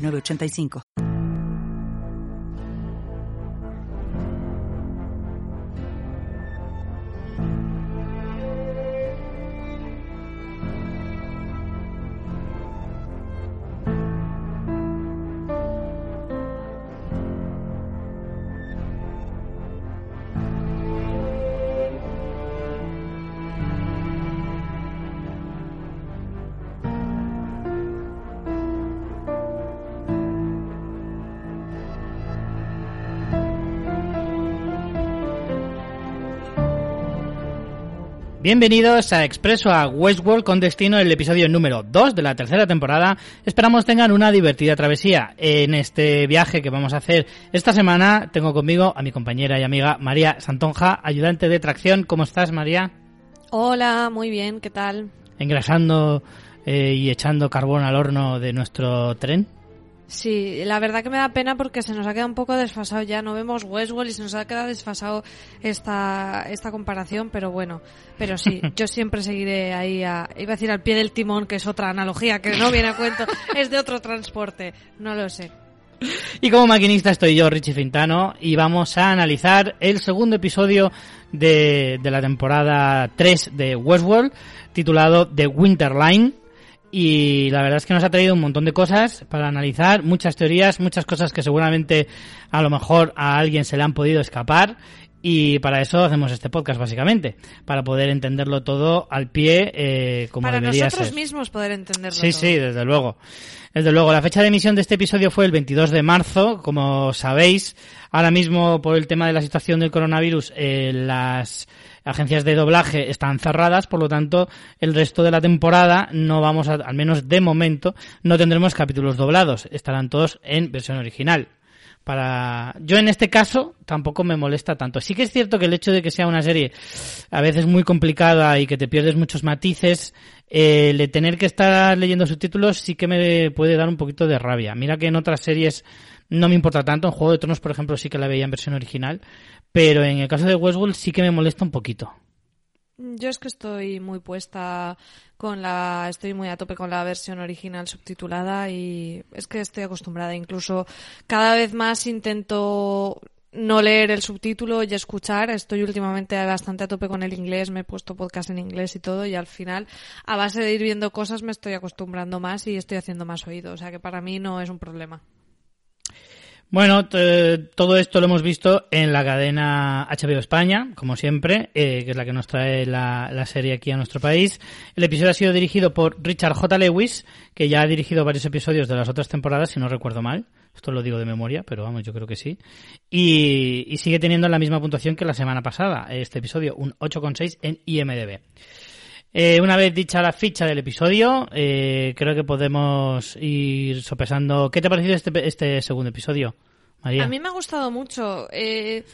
906985. Bienvenidos a Expreso a Westworld con destino el episodio número 2 de la tercera temporada. Esperamos tengan una divertida travesía. En este viaje que vamos a hacer esta semana tengo conmigo a mi compañera y amiga María Santonja, ayudante de tracción. ¿Cómo estás, María? Hola, muy bien, ¿qué tal? Engrasando eh, y echando carbón al horno de nuestro tren. Sí, la verdad que me da pena porque se nos ha quedado un poco desfasado ya. No vemos Westworld y se nos ha quedado desfasado esta, esta comparación, pero bueno. Pero sí, yo siempre seguiré ahí a, iba a decir al pie del timón, que es otra analogía que no viene a cuento, es de otro transporte. No lo sé. Y como maquinista estoy yo, Richie Fintano, y vamos a analizar el segundo episodio de, de la temporada 3 de Westworld, titulado The Winter Line y la verdad es que nos ha traído un montón de cosas para analizar, muchas teorías, muchas cosas que seguramente a lo mejor a alguien se le han podido escapar y para eso hacemos este podcast básicamente, para poder entenderlo todo al pie eh, como Para debería nosotros ser. mismos poder entenderlo Sí, todo. sí, desde luego. Desde luego, la fecha de emisión de este episodio fue el 22 de marzo, como sabéis. Ahora mismo, por el tema de la situación del coronavirus, eh, las agencias de doblaje están cerradas, por lo tanto, el resto de la temporada no vamos a, al menos de momento, no tendremos capítulos doblados. Estarán todos en versión original. Para yo en este caso tampoco me molesta tanto. Sí que es cierto que el hecho de que sea una serie a veces muy complicada y que te pierdes muchos matices, eh, el tener que estar leyendo subtítulos sí que me puede dar un poquito de rabia. Mira que en otras series no me importa tanto. En Juego de Tronos, por ejemplo, sí que la veía en versión original, pero en el caso de Westworld sí que me molesta un poquito. Yo es que estoy muy puesta con la, estoy muy a tope con la versión original subtitulada y es que estoy acostumbrada. Incluso cada vez más intento no leer el subtítulo y escuchar. Estoy últimamente bastante a tope con el inglés, me he puesto podcast en inglés y todo y al final, a base de ir viendo cosas, me estoy acostumbrando más y estoy haciendo más oído. O sea que para mí no es un problema. Bueno, todo esto lo hemos visto en la cadena HBO España, como siempre, eh, que es la que nos trae la, la serie aquí a nuestro país. El episodio ha sido dirigido por Richard J. Lewis, que ya ha dirigido varios episodios de las otras temporadas, si no recuerdo mal. Esto lo digo de memoria, pero vamos, yo creo que sí. Y, y sigue teniendo la misma puntuación que la semana pasada, este episodio, un 8,6 en IMDB. Eh, una vez dicha la ficha del episodio, eh, creo que podemos ir sopesando. ¿Qué te ha parecido este, este segundo episodio, María? A mí me ha gustado mucho. Eh,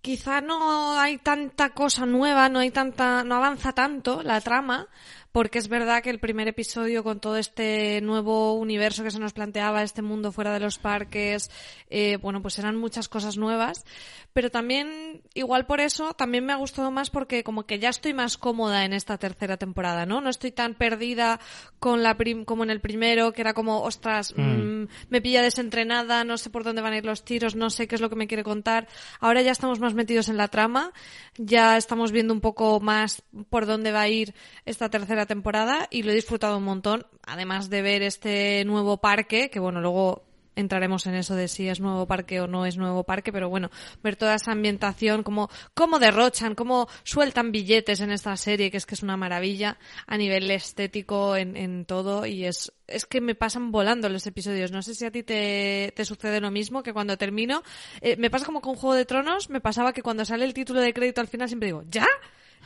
quizá no hay tanta cosa nueva, no hay tanta, no avanza tanto la trama, porque es verdad que el primer episodio con todo este nuevo universo que se nos planteaba, este mundo fuera de los parques, eh, bueno, pues eran muchas cosas nuevas, pero también, igual por eso, también me ha gustado más porque como que ya estoy más cómoda en esta tercera temporada, ¿no? No estoy tan perdida con la prim- como en el primero, que era como, ostras, Mm. mm, me pilla desentrenada, no sé por dónde van a ir los tiros, no sé qué es lo que me quiere contar. Ahora ya estamos más metidos en la trama, ya estamos viendo un poco más por dónde va a ir esta tercera temporada y lo he disfrutado un montón, además de ver este nuevo parque, que bueno, luego entraremos en eso de si es nuevo parque o no es nuevo parque, pero bueno, ver toda esa ambientación, cómo, cómo derrochan, cómo sueltan billetes en esta serie, que es que es una maravilla a nivel estético en, en todo y es, es que me pasan volando los episodios. No sé si a ti te, te sucede lo mismo, que cuando termino, eh, me pasa como con Juego de Tronos, me pasaba que cuando sale el título de crédito al final siempre digo, ¿ya?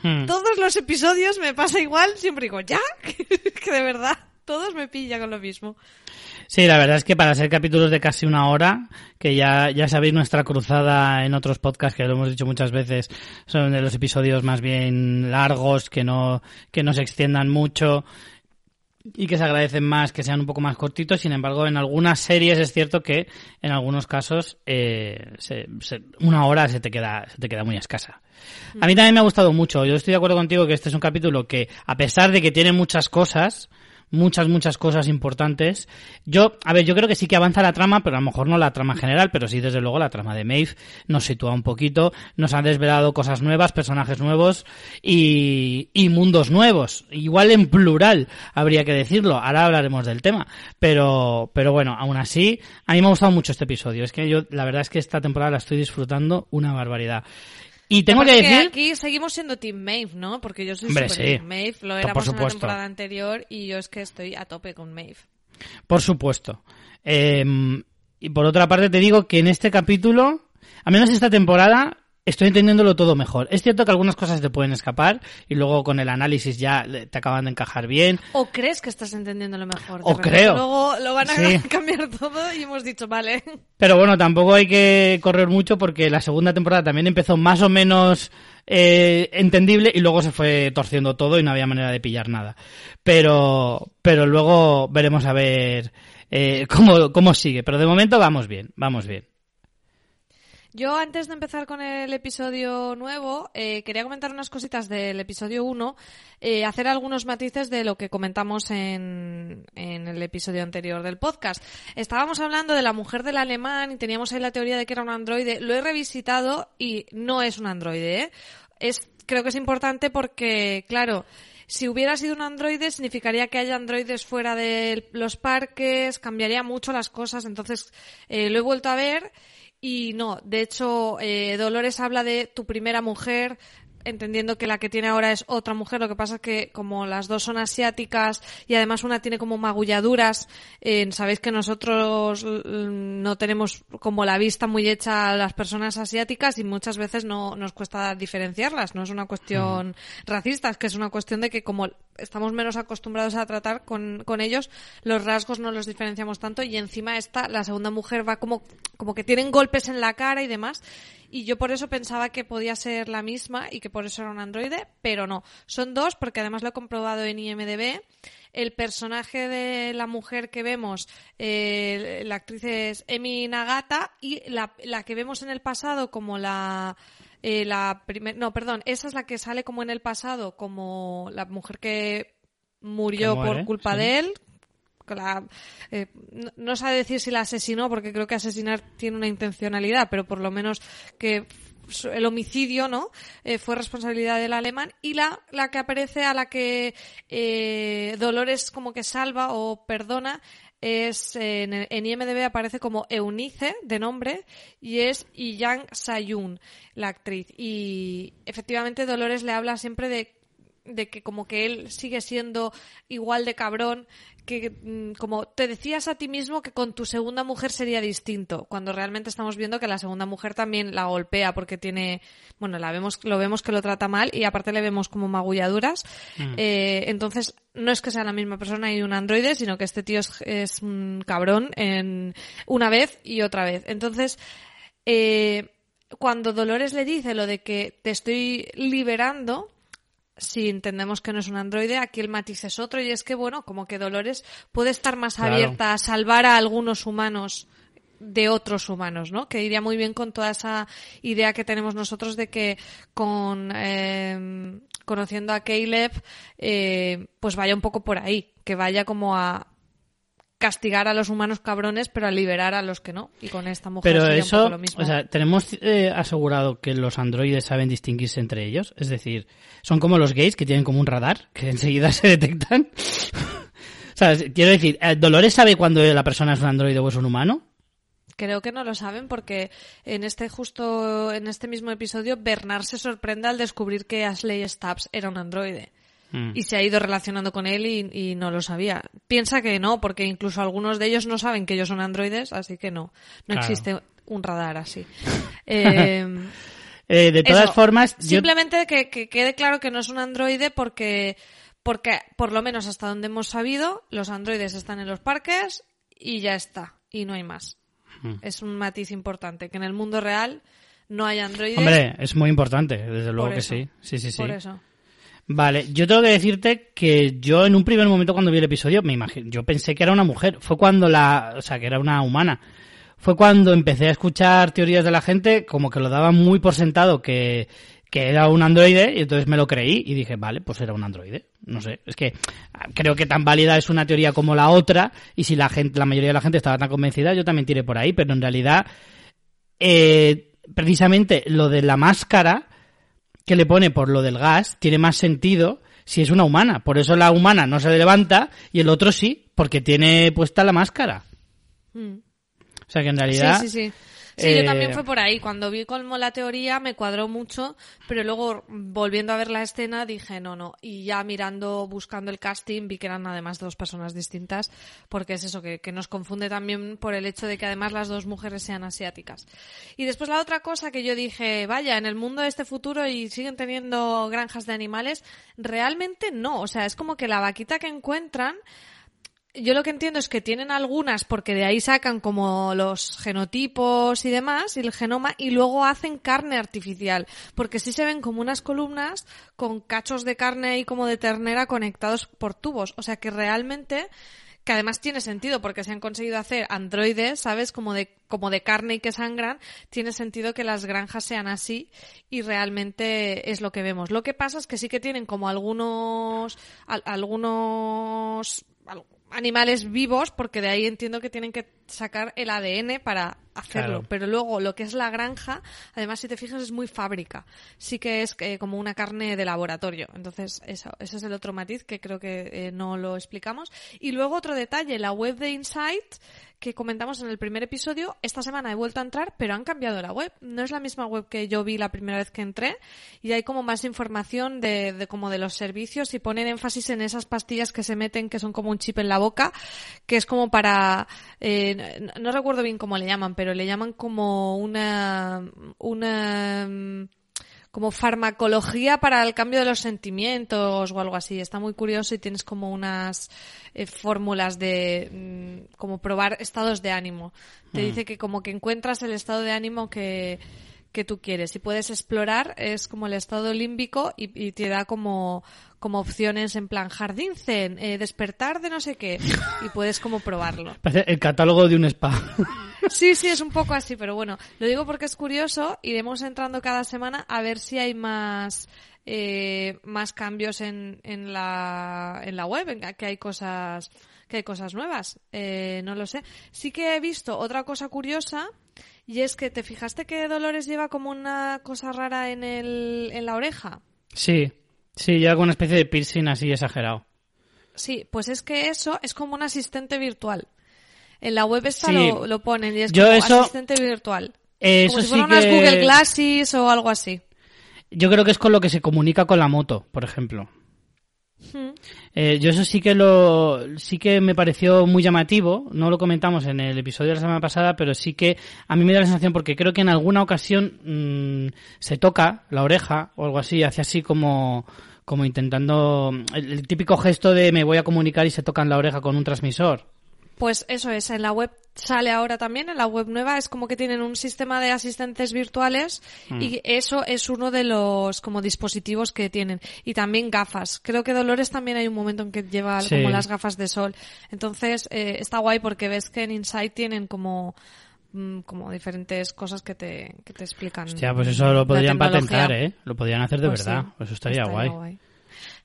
Hmm. Todos los episodios me pasa igual, siempre digo, ¿ya? que de verdad. Todos me pilla con lo mismo. Sí, la verdad es que para ser capítulos de casi una hora, que ya, ya sabéis nuestra cruzada en otros podcasts, que lo hemos dicho muchas veces, son de los episodios más bien largos, que no, que no se extiendan mucho y que se agradecen más que sean un poco más cortitos. Sin embargo, en algunas series es cierto que en algunos casos eh, se- se- una hora se te queda se te queda muy escasa. A mí también me ha gustado mucho. Yo estoy de acuerdo contigo que este es un capítulo que, a pesar de que tiene muchas cosas, muchas, muchas cosas importantes. Yo, a ver, yo creo que sí que avanza la trama, pero a lo mejor no la trama general, pero sí, desde luego, la trama de Maeve nos sitúa un poquito, nos han desvelado cosas nuevas, personajes nuevos y, y mundos nuevos. Igual en plural, habría que decirlo. Ahora hablaremos del tema. Pero, pero bueno, aún así, a mí me ha gustado mucho este episodio. Es que yo, la verdad es que esta temporada la estoy disfrutando una barbaridad. Y tengo que decir... aquí seguimos siendo Team Maeve, ¿no? Porque yo soy Hombre, super sí. Team Maeve, lo Por éramos en la temporada anterior y yo es que estoy a tope con Maeve. Por supuesto. Eh, y por otra parte te digo que en este capítulo, al menos esta temporada, estoy entendiéndolo todo mejor. Es cierto que algunas cosas te pueden escapar y luego con el análisis ya te acaban de encajar bien. ¿O crees que estás entendiéndolo mejor? O creo. Luego lo van a Sí. cambiar todo y hemos dicho, vale. Pero bueno, tampoco hay que correr mucho porque la segunda temporada también empezó más o menos eh, entendible y luego se fue torciendo todo y no había manera de pillar nada. Pero, pero luego veremos a ver eh, cómo, cómo sigue. Pero de momento vamos bien, vamos bien. Yo antes de empezar con el episodio nuevo, eh, quería comentar unas cositas del episodio 1, eh, hacer algunos matices de lo que comentamos en, en el episodio anterior del podcast. Estábamos hablando de la mujer del alemán y teníamos ahí la teoría de que era un androide. Lo he revisitado y no es un androide. ¿eh? Es, creo que es importante porque, claro, si hubiera sido un androide, significaría que haya androides fuera de los parques, cambiaría mucho las cosas. Entonces, eh, lo he vuelto a ver y no. De hecho, eh, Dolores habla de tu primera mujer, entendiendo que la que tiene ahora es otra mujer. Lo que pasa es que como las dos son asiáticas y además una tiene como magulladuras, eh, sabéis que nosotros mm, no tenemos como la vista muy hecha a las personas asiáticas y muchas veces no nos cuesta diferenciarlas. No es una cuestión racista, es que es una cuestión de que como estamos menos acostumbrados a tratar con, con ellos, los rasgos no los diferenciamos tanto y encima esta, la segunda mujer va como, como que tienen golpes en la cara y demás. Y yo por eso pensaba que podía ser la misma y que por eso era un androide, pero no. Son dos porque además lo he comprobado en IMDB. El personaje de la mujer que vemos, eh, la actriz es Emi Nagata y la, la que vemos en el pasado como la... eh, la primer, no, perdón, esa es la que sale como en el pasado, como la mujer que murió muere, por culpa sí. de él. Eh, no, no sabe decir si la asesinó, porque creo que asesinar tiene una intencionalidad, pero por lo menos que el homicidio, ¿no? Eh, fue responsabilidad del alemán y la, la que aparece a la que eh, Dolores como que salva o perdona es en, en IMDb aparece como Eunice de nombre y es Yang Sayun la actriz y efectivamente Dolores le habla siempre de de que como que él sigue siendo igual de cabrón que mm, como te decías a ti mismo que con tu segunda mujer sería distinto cuando realmente estamos viendo que la segunda mujer también la golpea porque tiene bueno la vemos lo vemos que lo trata mal y aparte le vemos como magulladuras. Eh, entonces no es que sea la misma persona y un androide sino que este tío es, es un cabrón en una vez y otra vez. Entonces eh, cuando Dolores le dice lo de que te estoy liberando si entendemos que no es un androide, aquí el matiz es otro y es que, bueno, como que Dolores puede estar más Claro. abierta a salvar a algunos humanos de otros humanos, ¿no? Que iría muy bien con toda esa idea que tenemos nosotros de que con eh, conociendo a Caleb, eh, pues vaya un poco por ahí, que vaya como a castigar a los humanos cabrones, pero a liberar a los que no. Y con esta mujer Pero sería un eso, poco lo mismo. o sea, tenemos eh, asegurado que los androides saben distinguirse entre ellos. Es decir, son como los gays que tienen como un radar que enseguida se detectan. o sea, quiero decir, eh, ¿Dolores sabe cuando la persona es un androide o es un humano? Creo que no lo saben porque en este justo en este mismo episodio Bernard se sorprende al descubrir que Ashley Stubbs era un androide Mm. y se ha ido relacionando con él y, y no lo sabía. Piensa que no, porque incluso algunos de ellos no saben que ellos son androides, así que no, no Claro. existe un radar así. Eh, Eh, de todas eso, formas, yo- simplemente que, que quede claro que no es un androide porque Porque, por lo menos hasta donde hemos sabido, los androides están en los parques y ya está. Y no hay más. Hmm. Es un matiz importante, que en el mundo real no hay androides. Hombre, es muy importante, desde luego Por que eso. sí. Sí, sí, sí. Por eso. Vale, yo tengo que decirte que yo en un primer momento cuando vi el episodio, me imagino, yo pensé que era una mujer. Fue cuando la, o sea, que era una humana. Fue cuando empecé a escuchar teorías de la gente, como que lo daban muy por sentado que, que era un androide, y entonces me lo creí y dije, vale, pues era un androide. No sé, es que ah, creo que tan válida es una teoría como la otra, y si la gente, la mayoría de la gente estaba tan convencida, yo también tiré por ahí, pero en realidad, eh, precisamente lo de la máscara que le pone por lo del gas tiene más sentido si es una humana. Por eso la humana no se levanta y el otro sí, porque tiene puesta la máscara. Mm. O sea que en realidad... Sí, sí, sí. Sí, eh, yo también fue por ahí. Cuando vi como la teoría me cuadró mucho, pero luego volviendo a ver la escena dije no, no. Y ya mirando, buscando el casting, vi que eran además dos personas distintas, porque es eso que, que nos confunde también por el hecho de que además las dos mujeres sean asiáticas. Y después la otra cosa que yo dije, vaya, en el mundo de este futuro y siguen teniendo granjas de animales, realmente no. O sea, es como que la vaquita que encuentran yo lo que entiendo es que tienen algunas porque de ahí sacan como los genotipos y demás y el genoma y luego hacen carne artificial porque sí se ven como unas columnas con cachos de carne y como de ternera conectados por tubos o sea que realmente que además tiene sentido porque se han conseguido hacer androides, ¿sabes? Como de, como de carne y que sangran, tiene sentido que las granjas sean así y realmente es lo que vemos. Lo que pasa es que sí que tienen como algunos, al- algunos, al- animales vivos porque de ahí entiendo que tienen que sacar el ADN para hacerlo. Claro. Pero luego lo que es la granja, además si te fijas es muy fábrica. Sí que es eh, como una carne de laboratorio. Entonces eso, ese es el otro matiz que creo que eh, no lo explicamos. Y luego otro detalle, la web de Insight que comentamos en el primer episodio, esta semana he vuelto a entrar, pero han cambiado la web. No es la misma web que yo vi la primera vez que entré y hay como más información de, de como de los servicios y ponen énfasis en esas pastillas que se meten que son como un chip en la boca, que es como para, eh, no, no recuerdo bien cómo le llaman, pero le llaman como una, una, mm, como farmacología para el cambio de los sentimientos o algo así. Está muy curioso y tienes como unas eh, fórmulas de mm, como probar estados de ánimo. Te dice que como que encuentras el estado de ánimo que, que tú quieres y puedes explorar, es como el estado límbico y, y te da como, como opciones en plan jardín zen, eh, despertar de no sé qué y puedes como probarlo. Parece el catálogo de un spa. Sí, sí, es un poco así, pero bueno, lo digo porque es curioso. Iremos entrando cada semana a ver si hay más eh, más cambios en, en la en la web, en que hay cosas que hay cosas nuevas. Eh, no lo sé. Sí que he visto otra cosa curiosa y es que te fijaste que Dolores lleva como una cosa rara en el en la oreja. sí, sí, ya con una especie de piercing así exagerado. Sí, pues es que eso es como un asistente virtual. En la web esta Sí. lo, lo ponen y es Yo como eso- asistente virtual. Eso como si sí fueran unas que- Google Glasses o algo así. Yo creo que es con lo que se comunica con la moto, por ejemplo. Hmm. Eh, yo eso sí que lo sí que me pareció muy llamativo no lo comentamos en el episodio de la semana pasada pero sí que a mí me da la sensación porque creo que en alguna ocasión mm, se toca la oreja o algo así hace así como como intentando el, el típico gesto de me voy a comunicar y se tocan la oreja con un transmisor Pues eso es, en la web sale ahora también, en la web nueva es como que tienen un sistema de asistentes virtuales Mm. y eso es uno de los como dispositivos que tienen. Y también gafas. Creo que Dolores también hay un momento en que lleva Sí. como las gafas de sol. Entonces eh, está guay porque ves que en Insight tienen como mm, como diferentes cosas que te, que te explican. Hostia, pues eso lo podrían patentar eh lo podrían hacer de Pues verdad sí, pues eso estaría, guay.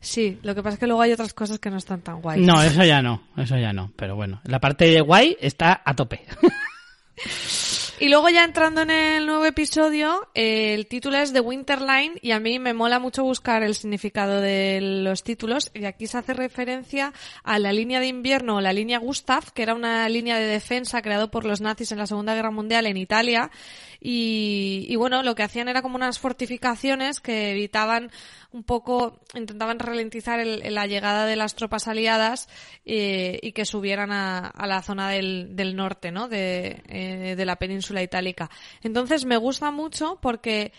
Sí, lo que pasa es que luego hay otras cosas que no están tan guay. no eso ya no eso ya no pero bueno la parte de guay está a tope Y luego ya entrando en el nuevo episodio, eh, el título es The Winterline y a mí me mola mucho buscar el significado de los títulos y aquí se hace referencia a la línea de invierno o la línea Gustav, que era una línea de defensa creado por los nazis en la Segunda Guerra Mundial en Italia y, y bueno, lo que hacían era como unas fortificaciones que evitaban un poco, intentaban ralentizar el- la llegada de las tropas aliadas eh, y que subieran a, a la zona del, del norte, ¿no? De, eh, de la península itálica. Entonces me gusta mucho porque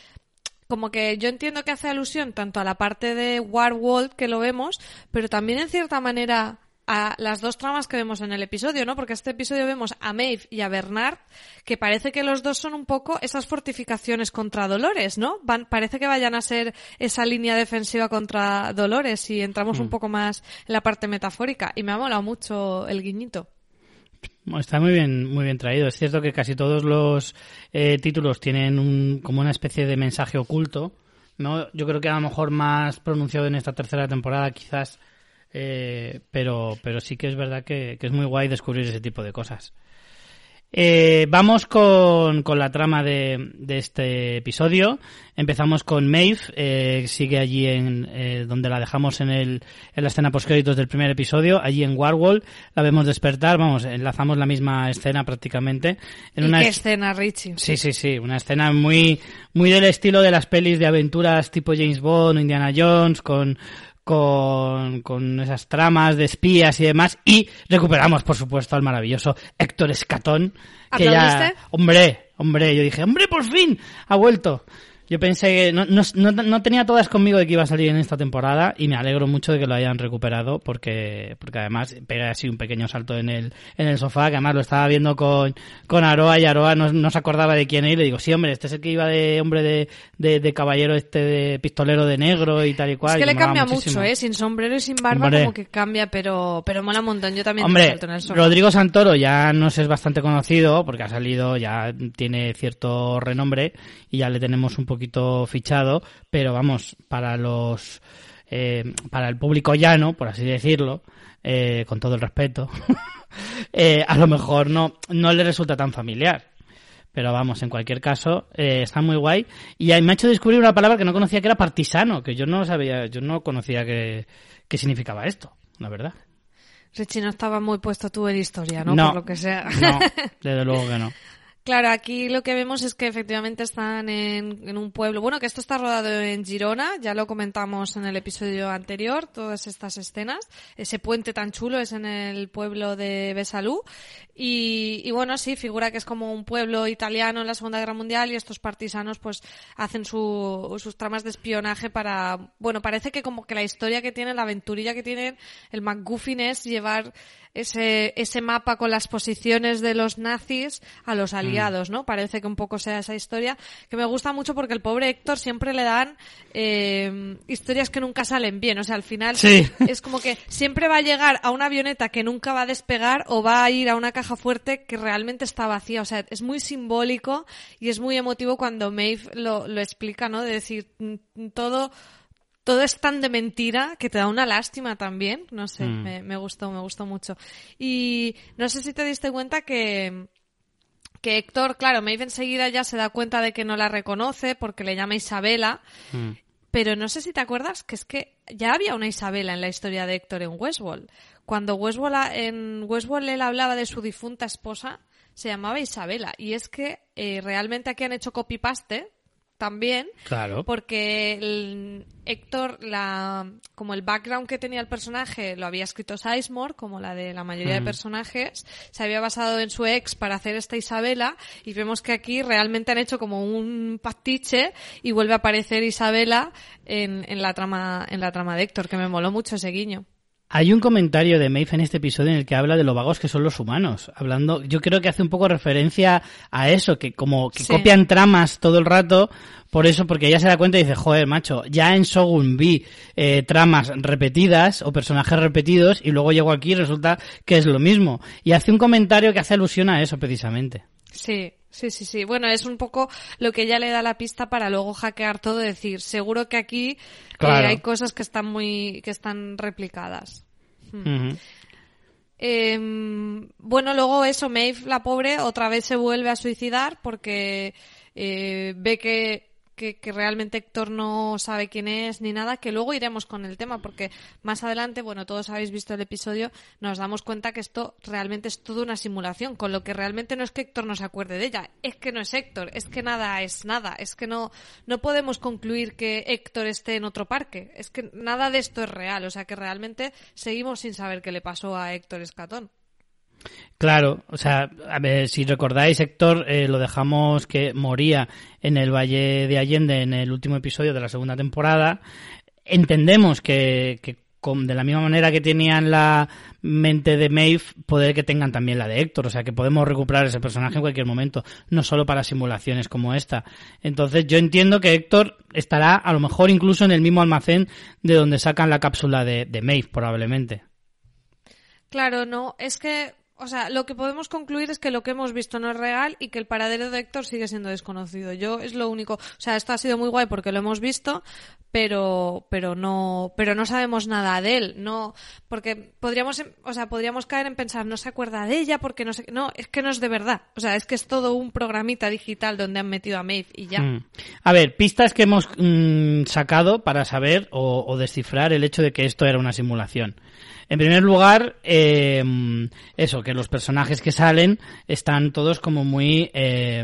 como que yo entiendo que hace alusión tanto a la parte de Warworld que lo vemos, pero también en cierta manera a las dos tramas que vemos en el episodio, ¿no? Porque este episodio vemos a Maeve y a Bernard, que parece que los dos son un poco esas fortificaciones contra Dolores, ¿no? Van, parece que vayan a ser esa línea defensiva contra Dolores y entramos un Mm. poco más en la parte metafórica. Y me ha molado mucho el guiñito. Está muy bien, muy bien traído. Es cierto que casi todos los eh, títulos tienen un, como una especie de mensaje oculto, ¿no? Yo creo que a lo mejor más pronunciado en esta tercera temporada, quizás, eh, pero, pero sí que es verdad que, que es muy guay descubrir ese tipo de cosas. Eh, vamos con, con la trama de, de este episodio. Empezamos con Maeve, eh, sigue allí en eh, donde la dejamos en, el, en la escena postcréditos del primer episodio, allí en Warwall. La vemos despertar, vamos, enlazamos la misma escena prácticamente. En ¿Y una qué es- escena, Richie? Sí, sí, sí, una escena muy, muy del estilo de las pelis de aventuras tipo James Bond o Indiana Jones, con, con, con esas tramas de espías y demás. Y recuperamos, por supuesto, al maravilloso Héctor Escatón, que ya, hombre, hombre, yo dije, hombre, por fin, ha vuelto. Yo pensé que no, no, no, no tenía todas conmigo de que iba a salir en esta temporada y me alegro mucho de que lo hayan recuperado porque, porque además pega así un pequeño salto en el, en el sofá, que además lo estaba viendo con, con Aroa y Aroa no, no se acordaba de quién era y le digo, sí hombre, este es el que iba de hombre de, de, de caballero este de pistolero de negro y tal y cual. Es que le cambia muchísimo. mucho, ¿eh? Sin sombrero y sin barba Hombre. como que cambia, pero, pero mola un montón. Yo también Hombre, salto en el sofá. Rodrigo Santoro ya nos es bastante conocido porque ha salido, ya tiene cierto renombre y ya le tenemos un poquito fichado, pero vamos, para los, eh, para el público llano, por así decirlo, eh, con todo el respeto, eh, a lo mejor no, no le resulta tan familiar. Pero vamos, en cualquier caso, eh, está muy guay. Y ahí me ha hecho descubrir una palabra que no conocía que era partisano, que yo no sabía, yo no conocía que, que significaba esto, la verdad. Richie no estaba muy puesto tú en historia, ¿no? No. Por lo que sea. No, desde luego que no. Claro, aquí lo que vemos es que efectivamente están en, en un pueblo. Bueno, que esto está rodado en Girona, ya lo comentamos en el episodio anterior, todas estas escenas. Ese puente tan chulo es en el pueblo de Besalú. Y, bueno, sí, figura que es como un pueblo italiano en la Segunda Guerra Mundial y estos partisanos pues hacen su, sus tramas de espionaje para, bueno, parece que como que la historia que tienen, la aventurilla que tienen, el MacGuffin es llevar ese, ese mapa con las posiciones de los nazis a los aliados, ¿no? Parece que un poco sea esa historia, que me gusta mucho porque el pobre Héctor siempre le dan eh, historias que nunca salen bien, o sea, al final Sí. es como que siempre va a llegar a una avioneta que nunca va a despegar o va a ir a una caja fuerte que realmente está vacía, o sea, es muy simbólico y es muy emotivo cuando Maeve lo, lo explica, ¿no? De decir, mm, todo todo es tan de mentira que te da una lástima también. No sé, Mm. me, me gustó, me gustó mucho. Y no sé si te diste cuenta que, que Héctor, claro, Maeve enseguida ya se da cuenta de que no la reconoce porque le llama Isabela. Mm. Pero no sé si te acuerdas que es que ya había una Isabela en la historia de Héctor en Westworld. Cuando Westworld, en Westworld él hablaba de su difunta esposa, se llamaba Isabela. Y es que eh, realmente aquí han hecho copy-paste también Claro. porque el Héctor, la, como el background que tenía el personaje lo había escrito Sizemore, como la de la mayoría de Mm. personajes, se había basado en su ex para hacer esta Isabela y vemos que aquí realmente han hecho como un pastiche y vuelve a aparecer Isabela en, en la trama en la trama de Héctor, que me moló mucho ese guiño. Hay un comentario de Maeve en este episodio en el que habla de lo vagos que son los humanos. Hablando, yo creo que hace un poco referencia a eso, que como que Sí. copian tramas todo el rato, por eso, porque ella se da cuenta y dice, joder, macho, ya en Shogun vi eh, tramas repetidas o personajes repetidos y luego llego aquí y resulta que es lo mismo. Y hace un comentario que hace alusión a eso precisamente. Sí, sí, sí, sí. Bueno, es un poco lo que ella le da la pista para luego hackear todo, decir, seguro que aquí eh, hay cosas que están muy, que están replicadas. Ujú. Eh, bueno, luego eso, Maeve, la pobre, otra vez se vuelve a suicidar porque eh, ve que, que, realmente Héctor no sabe quién es ni nada, que luego iremos con el tema porque más adelante, bueno, todos habéis visto el episodio, nos damos cuenta que esto realmente es toda una simulación, con lo que realmente no es que Héctor no se acuerde de ella, es que no es Héctor, es que nada es nada, es que no, no podemos concluir que Héctor esté en otro parque, es que nada de esto es real, o sea que realmente seguimos sin saber qué le pasó a Héctor Escatón. Claro, o sea, a ver, si recordáis, Héctor, eh, lo dejamos que moría en el Valle de Allende en el último episodio de la segunda temporada. Entendemos que, que de la misma manera que tenían la mente de Maeve, poder que tengan también la de Héctor. O sea, que podemos recuperar ese personaje en cualquier momento, no solo para simulaciones como esta. Entonces, yo entiendo que Héctor estará a lo mejor incluso en el mismo almacén de donde sacan la cápsula de, de Maeve, probablemente. Claro, no, es que o sea, lo que podemos concluir es que lo que hemos visto no es real y que el paradero de Héctor sigue siendo desconocido. Yo es lo único. O sea, esto ha sido muy guay porque lo hemos visto, pero, pero no, pero no sabemos nada de él. No, porque podríamos, o sea, podríamos caer en pensar, no se acuerda de ella porque no sé, no, es que no es de verdad. O sea, es que es todo un programita digital donde han metido a Maeve y ya. Mm. A ver, pistas que hemos mm, sacado para saber o, o descifrar el hecho de que esto era una simulación. En primer lugar, eh, eso, que los personajes que salen están todos como muy, eh,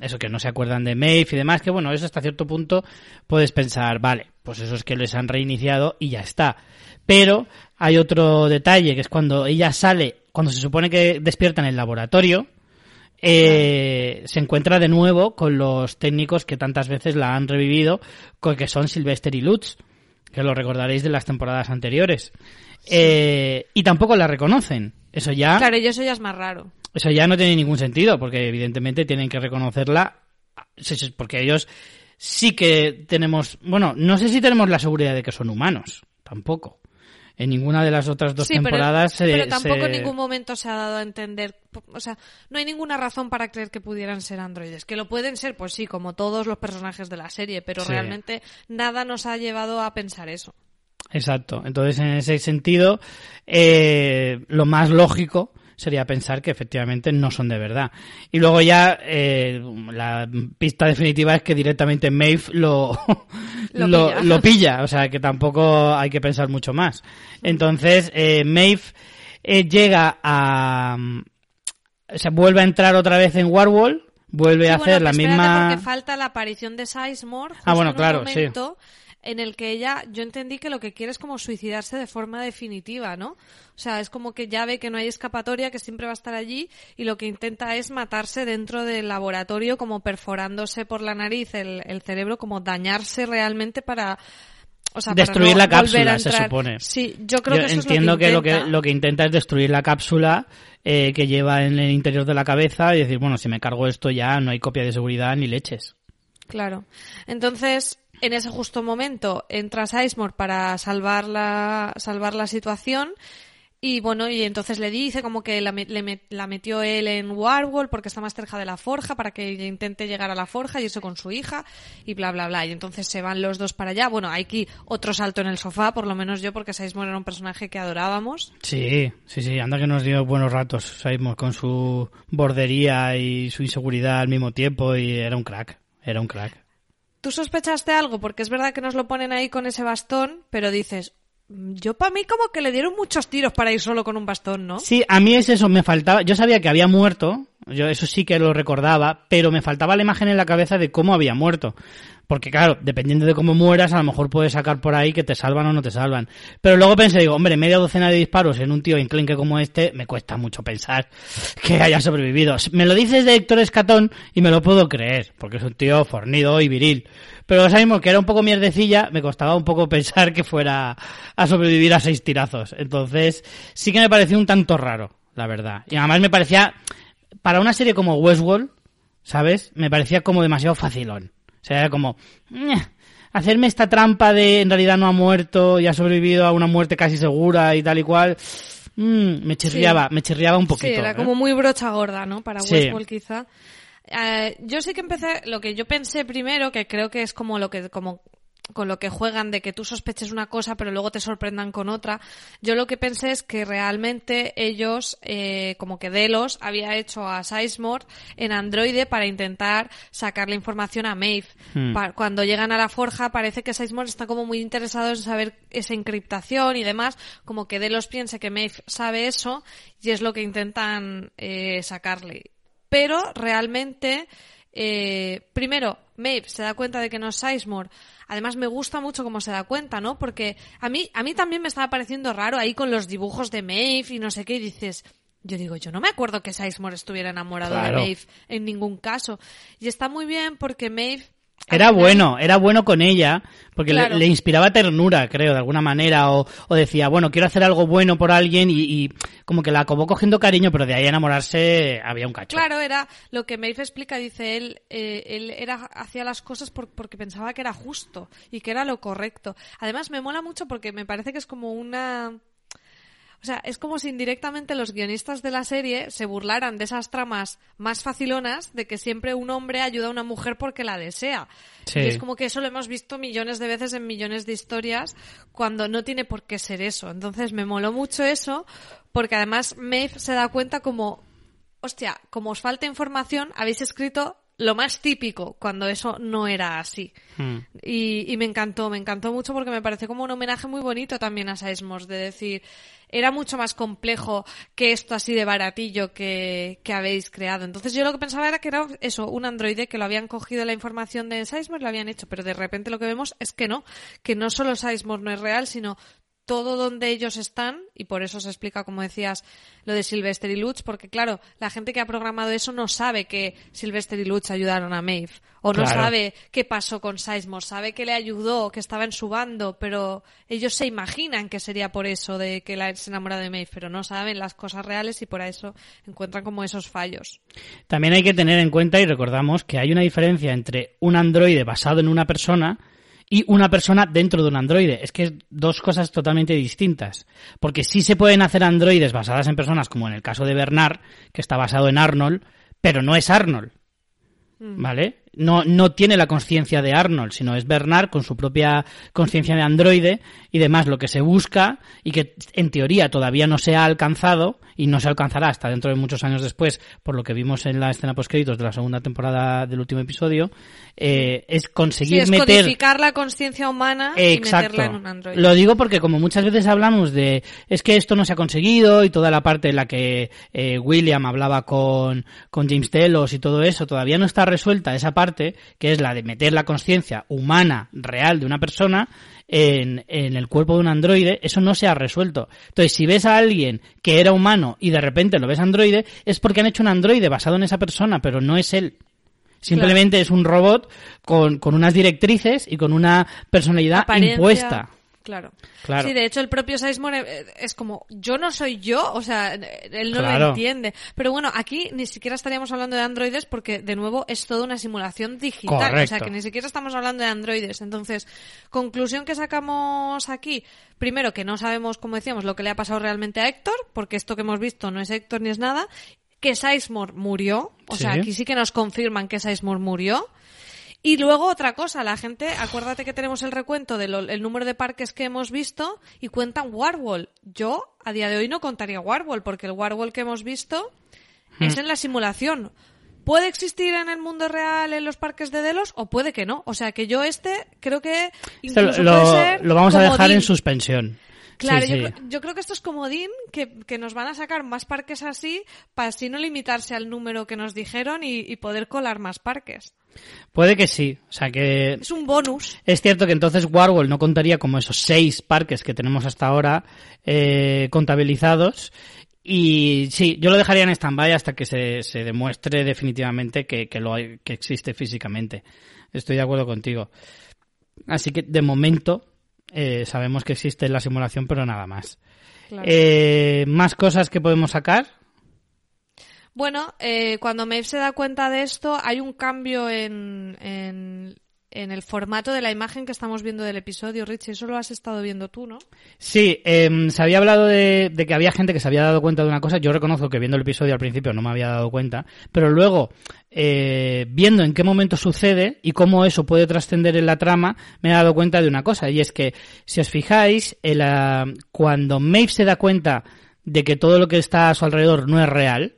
eso, que no se acuerdan de Maeve y demás, que bueno, eso hasta cierto punto puedes pensar, vale, pues eso es que les han reiniciado y ya está. Pero hay otro detalle, que es cuando ella sale, cuando se supone que despierta en el laboratorio, eh, se encuentra de nuevo con los técnicos que tantas veces la han revivido, que son Sylvester y Lutz, que lo recordaréis de las temporadas anteriores. Eh, y tampoco la reconocen. Eso ya. Claro, y eso ya es más raro. Eso ya no tiene ningún sentido, porque evidentemente tienen que reconocerla, porque ellos sí que tenemos, bueno, no sé si tenemos la seguridad de que son humanos, tampoco. En ninguna de las otras dos temporadas pero, pero tampoco en ningún momento se ha dado a entender, o sea, no hay ninguna razón para creer que pudieran ser androides. Que lo pueden ser, pues sí, como todos los personajes de la serie, pero realmente nada nos ha llevado a pensar eso. Exacto. Entonces, en ese sentido, eh, lo más lógico sería pensar que efectivamente no son de verdad. Y luego ya eh, la pista definitiva es que directamente Maeve lo, lo, pilla. O sea, que tampoco hay que pensar mucho más. Entonces, eh, Maeve eh, llega a... Se vuelve a entrar otra vez en Warwall, vuelve a hacer la misma... Porque falta la aparición de Sizemore. Ah, bueno, claro, sí en el que ella, yo entendí que lo que quiere es como suicidarse de forma definitiva, ¿no? O sea, es como que ya ve que no hay escapatoria, que siempre va a estar allí y lo que intenta es matarse dentro del laboratorio, como perforándose por la nariz el, el cerebro, como dañarse realmente para o sea, destruir la cápsula, se supone. Sí, yo creo que eso entiendo es lo que, que, lo que intenta es destruir la cápsula eh, que lleva en el interior de la cabeza y decir, bueno, si me cargo esto ya no hay copia de seguridad ni leches. Claro. Entonces, en ese justo momento entra Sizemore para salvar la, salvar la situación y bueno, y entonces le dice como que la, la metió él en Warwall porque está más cerca de la forja para que intente llegar a la forja y eso con su hija y bla bla bla. Y entonces se van los dos para allá. Bueno, hay aquí otro salto en el sofá, por lo menos yo, porque Sizemore era un personaje que adorábamos. Sí, sí, sí, anda que nos dio buenos ratos Sizemore con su bordería y su inseguridad al mismo tiempo y era un crack, era un crack. ¿Tú sospechaste algo? Porque es verdad que nos lo ponen ahí con ese bastón, pero dices, mm, yo para mí como que le dieron muchos tiros para ir solo con un bastón, ¿no? Sí, a mí es eso, me faltaba, yo sabía que había muerto, yo eso sí que lo recordaba, pero me faltaba la imagen en la cabeza de cómo había muerto. Porque claro, dependiendo de cómo mueras, a lo mejor puedes sacar por ahí que te salvan o no te salvan. Pero luego pensé, digo, hombre, media docena de disparos en un tío enclenque como este, me cuesta mucho pensar que haya sobrevivido. Me lo dices de Héctor Escatón y me lo puedo creer, porque es un tío fornido y viril. Pero sabemos que era un poco mierdecilla, me costaba un poco pensar que fuera a sobrevivir a seis tirazos. Entonces, sí que me pareció un tanto raro, la verdad. Y además me parecía, para una serie como Westworld, ¿sabes? Me parecía como demasiado facilón. O sea, era como, hacerme esta trampa de en realidad no ha muerto y ha sobrevivido a una muerte casi segura y tal y cual. Mm, me chirriaba, me chirriaba un poquito. Sí, era ¿eh? como muy brocha gorda, ¿no? Para Westworld quizá. Eh, yo sí que empecé, lo que yo pensé primero, que creo que es como lo que, como con lo que juegan de que tú sospeches una cosa pero luego te sorprendan con otra. Yo lo que pensé es que realmente ellos, eh, como que Delos había hecho a Sizemore en Android para intentar sacar la información a Maeve. Hmm. cuando llegan a la forja parece que Sizemore está como muy interesado en saber esa encriptación y demás, como que Delos piense que Maeve sabe eso y es lo que intentan eh, sacarle. Pero realmente, eh, primero, Maeve se da cuenta de que no es Sizemore Además me gusta mucho cómo se da cuenta, ¿no? Porque a mí, a mí también me estaba pareciendo raro ahí con los dibujos de Maeve y no sé qué, y dices, Yo digo, yo no me acuerdo que Sizemore estuviera enamorado Claro. de Maeve en ningún caso. Y está muy bien porque Maeve... Era bueno, era bueno con ella, porque le, inspiraba ternura, creo, de alguna manera, o, o decía, bueno, quiero hacer algo bueno por alguien y, y como que la acabó cogiendo cariño, pero de ahí a enamorarse había un cacho. Claro, era lo que Maeve explica, dice él, eh, él era hacía las cosas por- porque pensaba que era justo y que era lo correcto. Además me mola mucho porque me parece que es como una o sea, es como si indirectamente los guionistas de la serie se burlaran de esas tramas más facilonas de que siempre un hombre ayuda a una mujer porque la desea. Sí. Y es como que eso lo hemos visto millones de veces en millones de historias cuando no tiene por qué ser eso. Entonces me moló mucho eso porque además Maeve se da cuenta como, hostia, como os falta información, habéis escrito lo más típico cuando eso no era así. Mm. Y, y me encantó, me encantó mucho porque me pareció como un homenaje muy bonito también a Seismos, de decir, era mucho más complejo que esto así de baratillo que, habéis creado. Entonces yo lo que pensaba era que era eso, un androide que lo habían cogido la información de Seismos, lo habían hecho, pero de repente lo que vemos es que no, que no solo Seismos no es real, sino todo donde ellos están, y por eso se explica, como decías, lo de Sylvester y Lutz, porque claro, la gente que ha programado eso no sabe que Sylvester y Lutz ayudaron a Maeve, o no Claro. sabe qué pasó con Sizemore, sabe que le ayudó, que estaba en su bando, pero ellos se imaginan que sería por eso de que la, se enamora de Maeve, pero no saben las cosas reales y por eso encuentran como esos fallos. También hay que tener en cuenta y recordamos que hay una diferencia entre un androide basado en una persona y una persona dentro de un androide. Es que es dos cosas totalmente distintas. Porque sí se pueden hacer androides basadas en personas, como en el caso de Bernard, que está basado en Arnold, pero no es Arnold. ¿Vale? No, no tiene la conciencia de Arnold, sino es Bernard con su propia conciencia de androide y demás, lo que se busca y que en teoría todavía no se ha alcanzado y no se alcanzará hasta dentro de muchos años después, por lo que vimos en la escena postcréditos de la segunda temporada del último episodio, eh, es Sí, conseguir es meter... codificar la conciencia humana Exacto. y meterla en un androide. Lo digo porque como muchas veces hablamos de es que esto no se ha conseguido y toda la parte en la que eh, William hablaba con, con James Telos y todo eso, todavía no está resuelta esa parte que es la de meter la conciencia humana real de una persona en, en el cuerpo de un androide, eso no se ha resuelto. Entonces, si ves a alguien que era humano y de repente lo ves androide, es porque han hecho un androide basado en esa persona, pero no es él. Simplemente es un robot con, con unas directrices y con una personalidad Apariencia, impuesta. Claro. Claro. Sí, de hecho el propio Sizemore eh, es como, yo no soy yo, o sea, él no Claro. lo entiende. Pero bueno, aquí ni siquiera estaríamos hablando de androides porque de nuevo es toda una simulación digital. O sea, que ni siquiera estamos hablando de androides. Entonces, conclusión que sacamos aquí, primero que no sabemos, como decíamos, lo que le ha pasado realmente a Héctor, porque esto que hemos visto no es Héctor ni es nada, que Sizemore murió, o sea, aquí sí que nos confirman que Sizemore murió. Y luego otra cosa, la gente, acuérdate que tenemos el recuento del el número de parques que hemos visto y cuentan Warwall. Yo a día de hoy no contaría Warwall porque el Warwall que hemos visto es Hmm. en la simulación. ¿Puede existir en el mundo real en los parques de Delos o puede que no? O sea que yo este creo que incluso lo, puede ser lo vamos a dejar en suspensión. Claro, Sí, yo, sí. creo- yo creo que esto es comodín, que, que nos van a sacar más parques así para así no limitarse al número que nos dijeron y, y poder colar más parques. Puede que sí. O sea que Es un bonus. es cierto que entonces Warhol no contaría como esos seis parques que tenemos hasta ahora eh, contabilizados. Y sí, yo lo dejaría en stand-by hasta que se, se demuestre definitivamente que, que, lo hay- que existe físicamente. Estoy de acuerdo contigo. Así que de momento eh, sabemos que existe la simulación, pero nada más. Claro. Eh, ¿Más cosas que podemos sacar? Bueno, eh, cuando Maeve se da cuenta de esto, hay un cambio en, en, en el formato de la imagen que estamos viendo del episodio, Richie. Eso lo has estado viendo tú, ¿no? Sí, em, se había hablado de, que había gente que se había dado cuenta de una cosa. Yo reconozco que viendo el episodio al principio no me había dado cuenta, pero luego, eh, viendo en qué momento sucede y cómo eso puede trascender en la trama, me he dado cuenta de una cosa. Y es que, si os fijáis, ah, cuando Maeve se da cuenta de que todo lo que está a su alrededor no es real,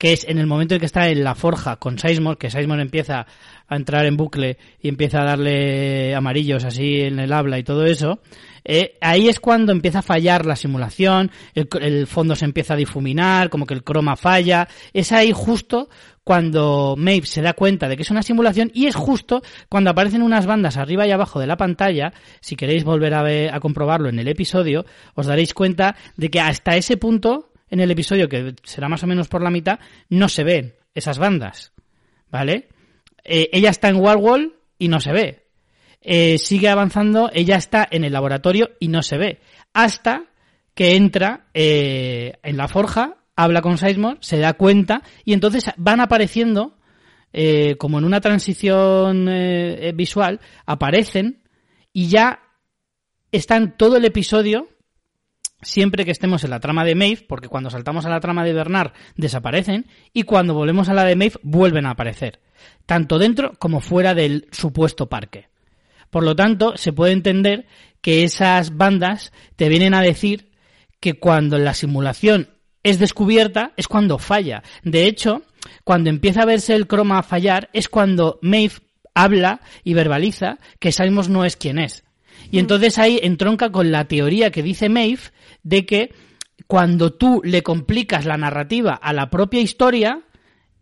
que es en el momento en que está en la forja con Sizemore, que Sizemore empieza a entrar en bucle y empieza a darle amarillos así en el habla y todo eso, eh, ahí es cuando empieza a fallar la simulación, el, el fondo se empieza a difuminar, como que el croma falla, es ahí justo cuando Maeve se da cuenta de que es una simulación y es justo cuando aparecen unas bandas arriba y abajo de la pantalla, si queréis volver a, ver, a comprobarlo en el episodio, os daréis cuenta de que hasta ese punto en el episodio, que será más o menos por la mitad, no se ven esas bandas, ¿vale? Eh, ella está en Wall y no se ve. Eh, sigue avanzando, ella está en el laboratorio y no se ve. Hasta que entra eh, en la forja, habla con Sizemore, se da cuenta y entonces van apareciendo, como en una transición visual, aparecen y ya están todo el episodio siempre que estemos en la trama de Maeve, porque cuando saltamos a la trama de Bernard desaparecen y cuando volvemos a la de Maeve vuelven a aparecer, tanto dentro como fuera del supuesto parque. Por lo tanto, se puede entender que esas bandas te vienen a decir que cuando la simulación es descubierta es cuando falla. De hecho, cuando empieza a verse el croma fallar es cuando Maeve habla y verbaliza que Simons no es quien es. Y entonces ahí entronca con la teoría que dice Maeve de que cuando tú le complicas la narrativa a la propia historia,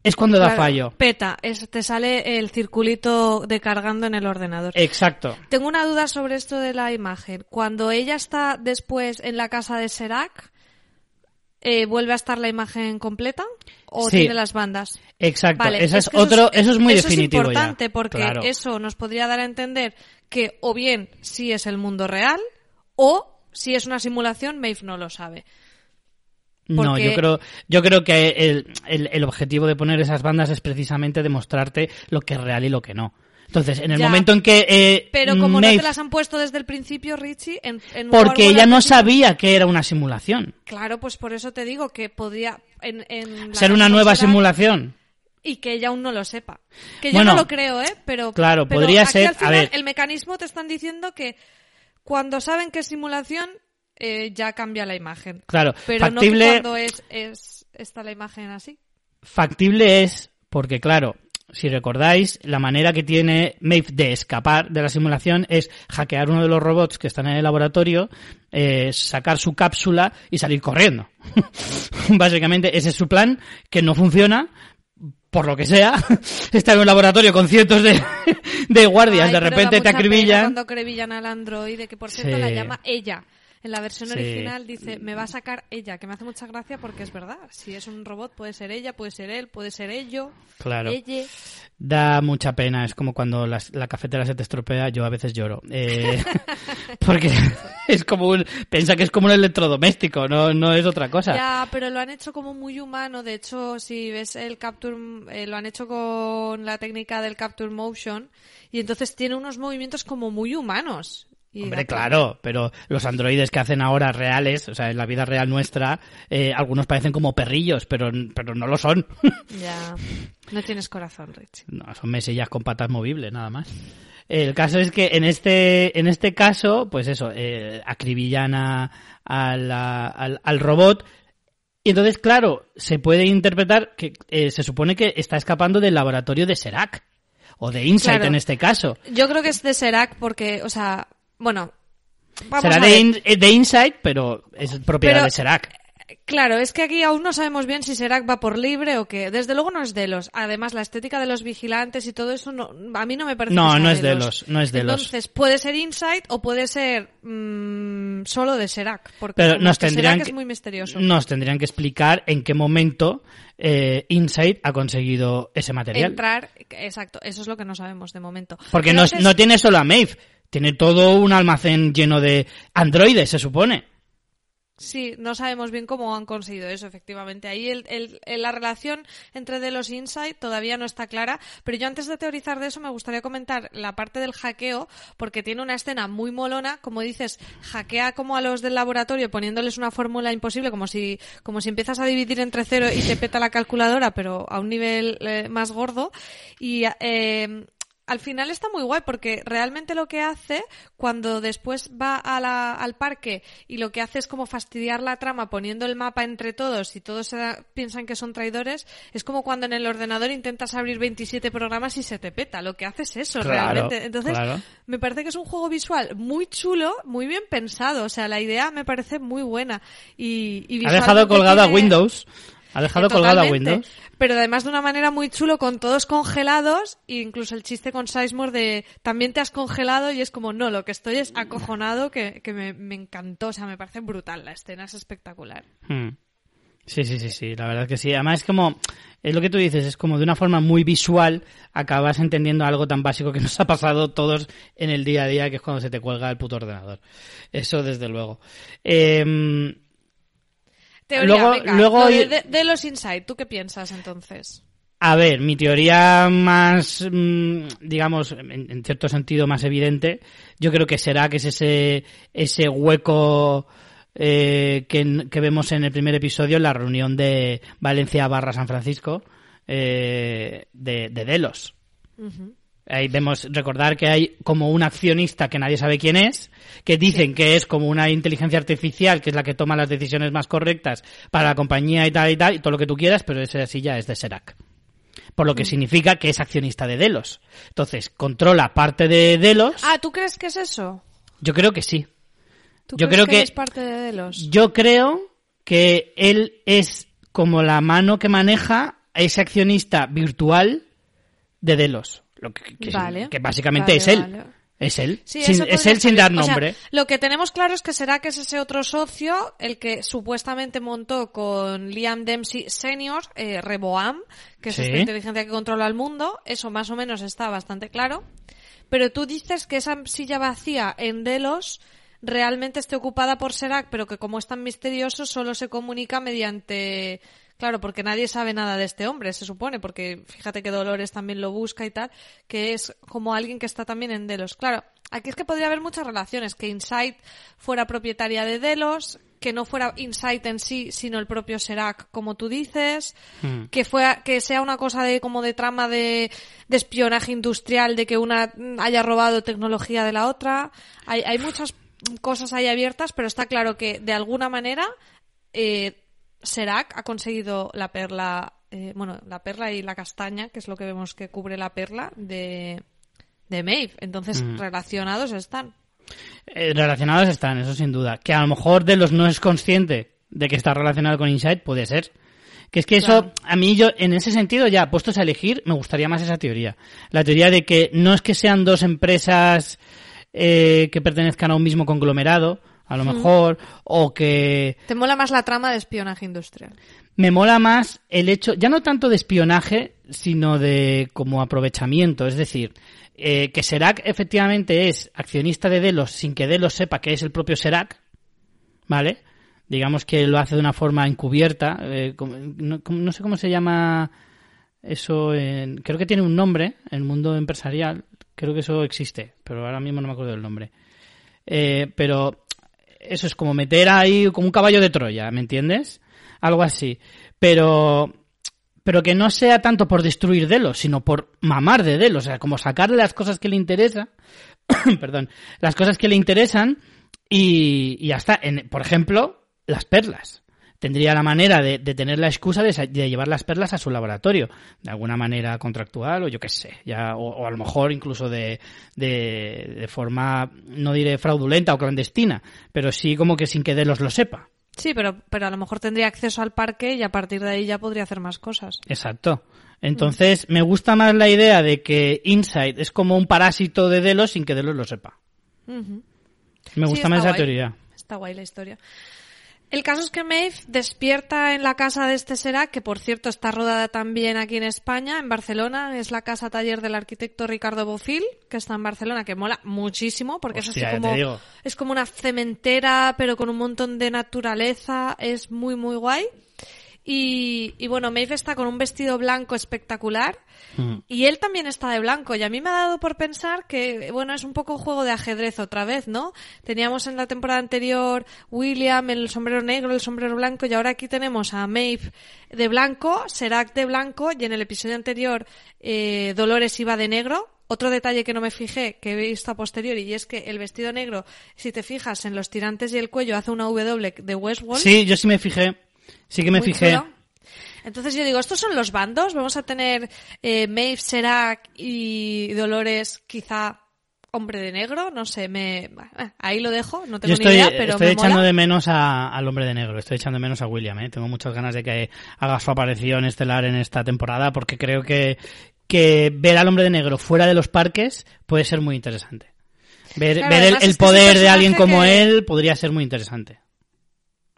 es cuando da fallo. Peta, te sale el circulito de cargando en el ordenador. Exacto. Tengo una duda sobre esto de la imagen. Cuando ella está después en la casa de Serac, eh, ¿vuelve a estar la imagen completa? ¿O tiene las bandas? Exacto. eso es, otro, eso es, muy definitivo. Es importante porque eso nos podría dar a entender que o bien si es el mundo real o si es una simulación, Maeve no lo sabe. No, yo creo, yo creo que el, el, objetivo de poner esas bandas es precisamente demostrarte lo que es real y lo que no. Entonces, en el momento en que... Eh, pero como no te las han puesto desde el principio, Richie... En, porque ella no sabía que era una simulación. Claro, pues por eso te digo que podría... En, Ser una nueva simulación. Y que ella aún no lo sepa. Que yo no lo creo, ¿eh? Pero, claro, podría ser... a ver. El mecanismo te están diciendo que cuando saben que es simulación, eh, ya cambia la imagen. Claro, pero factible... no cuando es, es, está la imagen así. Factible es porque, claro, si recordáis, la manera que tiene Maeve de escapar de la simulación es hackear uno de los robots que están en el laboratorio, eh, sacar su cápsula y salir corriendo. Básicamente ese es su plan, que no funciona, por lo que sea, está en un laboratorio con cientos de, de guardias, de repente te acribillan. Cuando acribillan al androide, que por cierto la llama ella. En la versión original dice, me va a sacar ella, que me hace mucha gracia porque es verdad. Si es un robot, puede ser ella, puede ser él, puede ser ello. Claro. Da mucha pena. Es como cuando la cafetera se te estropea, yo a veces lloro. Eh, porque es como un. Piensa que es como un electrodoméstico, no, no es otra cosa. Ya, pero lo han hecho como muy humano. De hecho, si ves el Capture. Eh, lo han hecho con la técnica del Capture Motion. Y entonces tiene unos movimientos como muy humanos. Hombre, claro, pero los androides que hacen ahora reales, o sea, en la vida real nuestra, eh, algunos parecen como perrillos, pero, pero no lo son. Ya, no tienes corazón, Rich. No, son mesillas con patas movibles, nada más. El caso es que en este, en este caso, pues eso, eh, acribillan a, al, al, robot. Y entonces, claro, se puede interpretar que eh, se supone que está escapando del laboratorio de Serac. O de Insight en este caso. Yo creo que es de Serac porque, o sea, bueno, Será de, de, Insight, pero es propiedad de Serac. Claro, es que aquí aún no sabemos bien si Serac va por libre o qué. Desde luego no es de los. Además, la estética de los vigilantes y todo eso no, a mí no me parece. No, no es de los. No es de Entonces, puede ser Insight o puede ser mm, solo de Serac. Porque Pero nos tendrían que, es muy misterioso. Nos tendrían que explicar en qué momento eh, Insight ha conseguido ese material. Entrar, exacto. Eso es lo que no sabemos de momento. Porque no, no tiene solo a Maeve tiene todo un almacén lleno de androides, se supone. Sí, no sabemos bien cómo han conseguido eso, efectivamente. Ahí el, el, la relación entre de los Insight todavía no está clara, pero yo antes de teorizar de eso me gustaría comentar la parte del hackeo, porque tiene una escena muy molona, como dices, hackea como a los del laboratorio poniéndoles una fórmula imposible, como si, como si empiezas a dividir entre cero y te peta la calculadora, pero a un nivel eh, más gordo. Y eh, al final está muy guay porque realmente lo que hace cuando después va al parque y lo que hace es como fastidiar la trama poniendo el mapa entre todos y todos piensan que son traidores, es como cuando en el ordenador intentas abrir 27 programas y se te peta. Lo que hace es eso realmente. Entonces, me parece que es un juego visual muy chulo, muy bien pensado. O sea, la idea me parece muy buena. Y, ha dejado colgado a Windows ha dejado colgado a Windows. Pero además de una manera muy chulo, con todos congelados, e incluso el chiste con Sizemore de también te has congelado y es como, no, lo que estoy es acojonado, que, me, encantó, o sea, me parece brutal, la escena es espectacular. Hmm. Sí, sí, sí, sí, la verdad es que sí. Además es como, es lo que tú dices, es como de una forma muy visual acabas entendiendo algo tan básico que nos ha pasado todos en el día a día, que es cuando se te cuelga el puto ordenador. Eso desde luego. Eh, Teoría, Luego- venga, luego- lo de, de- de los Insight, ¿tú qué piensas entonces? A ver, mi teoría más, mm, digamos, en, cierto sentido más evidente, yo creo que será que es ese, ese hueco eh, que, que vemos en el primer episodio en la reunión de Valencia barra San Francisco eh, de, de Delos. Ahí vemos, recordar que hay como un accionista que nadie sabe quién es, que dicen que es como una inteligencia artificial, que es la que toma las decisiones más correctas para la compañía y tal y tal, y todo lo que tú quieras, pero ese así ya es de Serac. Por lo que significa que es accionista de Delos. Entonces, controla parte de Delos. Ah, ¿tú crees que es eso? Yo creo que sí. ¿Tú Yo crees creo que- es parte de Delos? Yo creo que él es como la mano que maneja a ese accionista virtual de Delos. Lo que, que- Vale. que básicamente Vale, es él. vale. Es él. Sí, Sin- es él sin dar O sea, nombre. lo que tenemos claro es que será que es ese otro socio el que supuestamente montó con Liam Dempsey Senior, eh, Reboam, que es Sí. esta inteligencia que controla el mundo. Eso más o menos está bastante claro. Pero tú dices que esa silla vacía en Delos realmente esté ocupada por Serac, pero que como es tan misterioso solo se comunica mediante... Claro, porque nadie sabe nada de este hombre, se supone, porque fíjate que Dolores también lo busca y tal, que es como alguien que está también en Delos. Claro, aquí es que podría haber muchas relaciones, que Insight fuera propietaria de Delos, que no fuera Insight en sí, sino el propio Serac, como tú dices, Hmm. que fuera, que sea una cosa de como de trama de, de espionaje industrial, de que una haya robado tecnología de la otra. Hay, hay muchas cosas ahí abiertas, pero está claro que de alguna manera eh, Serac ha conseguido la perla, eh, bueno, la perla y la castaña, que es lo que vemos que cubre la perla de, de Maeve. Entonces, relacionados están. Eh, relacionados están, eso sin duda. Que a lo mejor Delos no es consciente de que está relacionado con Insight, puede ser. Que es que eso, a mí yo, en ese sentido, ya puestos a elegir, me gustaría más esa teoría. La teoría de que no es que sean dos empresas eh, que pertenezcan a un mismo conglomerado, a lo mejor, o que Te mola más la trama de espionaje industrial. me mola más el hecho, ya no tanto de espionaje, sino de como aprovechamiento. Es decir, eh, que Serac efectivamente es accionista de Delos sin que Delos sepa que es el propio Serac, ¿vale? Digamos que lo hace de una forma encubierta. eh, no, no sé cómo se llama eso. en- creo que tiene un nombre en el mundo empresarial. Creo que eso existe, pero ahora mismo no me acuerdo del nombre. Eh, pero eso es como meter ahí como un caballo de Troya, ¿me entiendes? Algo así. Pero pero que no sea tanto por destruir Delos, sino por mamar de Delos, o sea, como sacarle las cosas que le interesan, perdón, las cosas que le interesan y, y ya está. En, por ejemplo, las perlas. Tendría la manera de, de tener la excusa de, llevar las perlas a su laboratorio, de alguna manera contractual o yo qué sé, ya, o, o a lo mejor incluso de, de, de forma, no diré fraudulenta o clandestina, pero sí como que sin que Delos lo sepa. Sí, pero, pero a lo mejor tendría acceso al parque y a partir de ahí ya podría hacer más cosas. Exacto. Entonces, me gusta más la idea de que Insight es como un parásito de Delos sin que Delos lo sepa. Me gusta más esa guay. teoría. Está guay la historia. El caso es que Maeve despierta en la casa de este Serac, que por cierto está rodada también aquí en España, en Barcelona. Es la casa taller del arquitecto Ricardo Bofil, que está en Barcelona, que mola muchísimo, porque Hostia, es así como, es como una cementera, pero con un montón de naturaleza. Es muy, muy guay. Y, y bueno, Maeve está con un vestido blanco espectacular. Mm. Y él también está de blanco. Y a mí me ha dado por pensar que, bueno, es un poco un juego de ajedrez otra vez, ¿no? Teníamos en la temporada anterior William, el sombrero negro, el sombrero blanco, y ahora aquí tenemos a Maeve de blanco, Serac de blanco, y en el episodio anterior eh, Dolores iba de negro. Otro detalle que no me fijé, que he visto a posteriori, y es que el vestido negro, si te fijas en los tirantes y el cuello, hace una W de Westworld. Sí, yo sí me fijé. Sí que me Muy fijé. chulo. Entonces yo digo, ¿estos son los bandos? Vamos a tener eh, Maeve, Serac y Dolores, quizá hombre de negro, no sé, me eh, ahí lo dejo, no tengo Yo estoy, ni idea, pero estoy me echando mola. de menos a- al hombre de negro, estoy echando de menos a William, ¿eh? tengo muchas ganas de que haga su aparición estelar en esta temporada porque creo que, que ver al hombre de negro fuera de los parques puede ser muy interesante. Ver, Claro, ver el, poder de alguien como que- él podría ser muy interesante.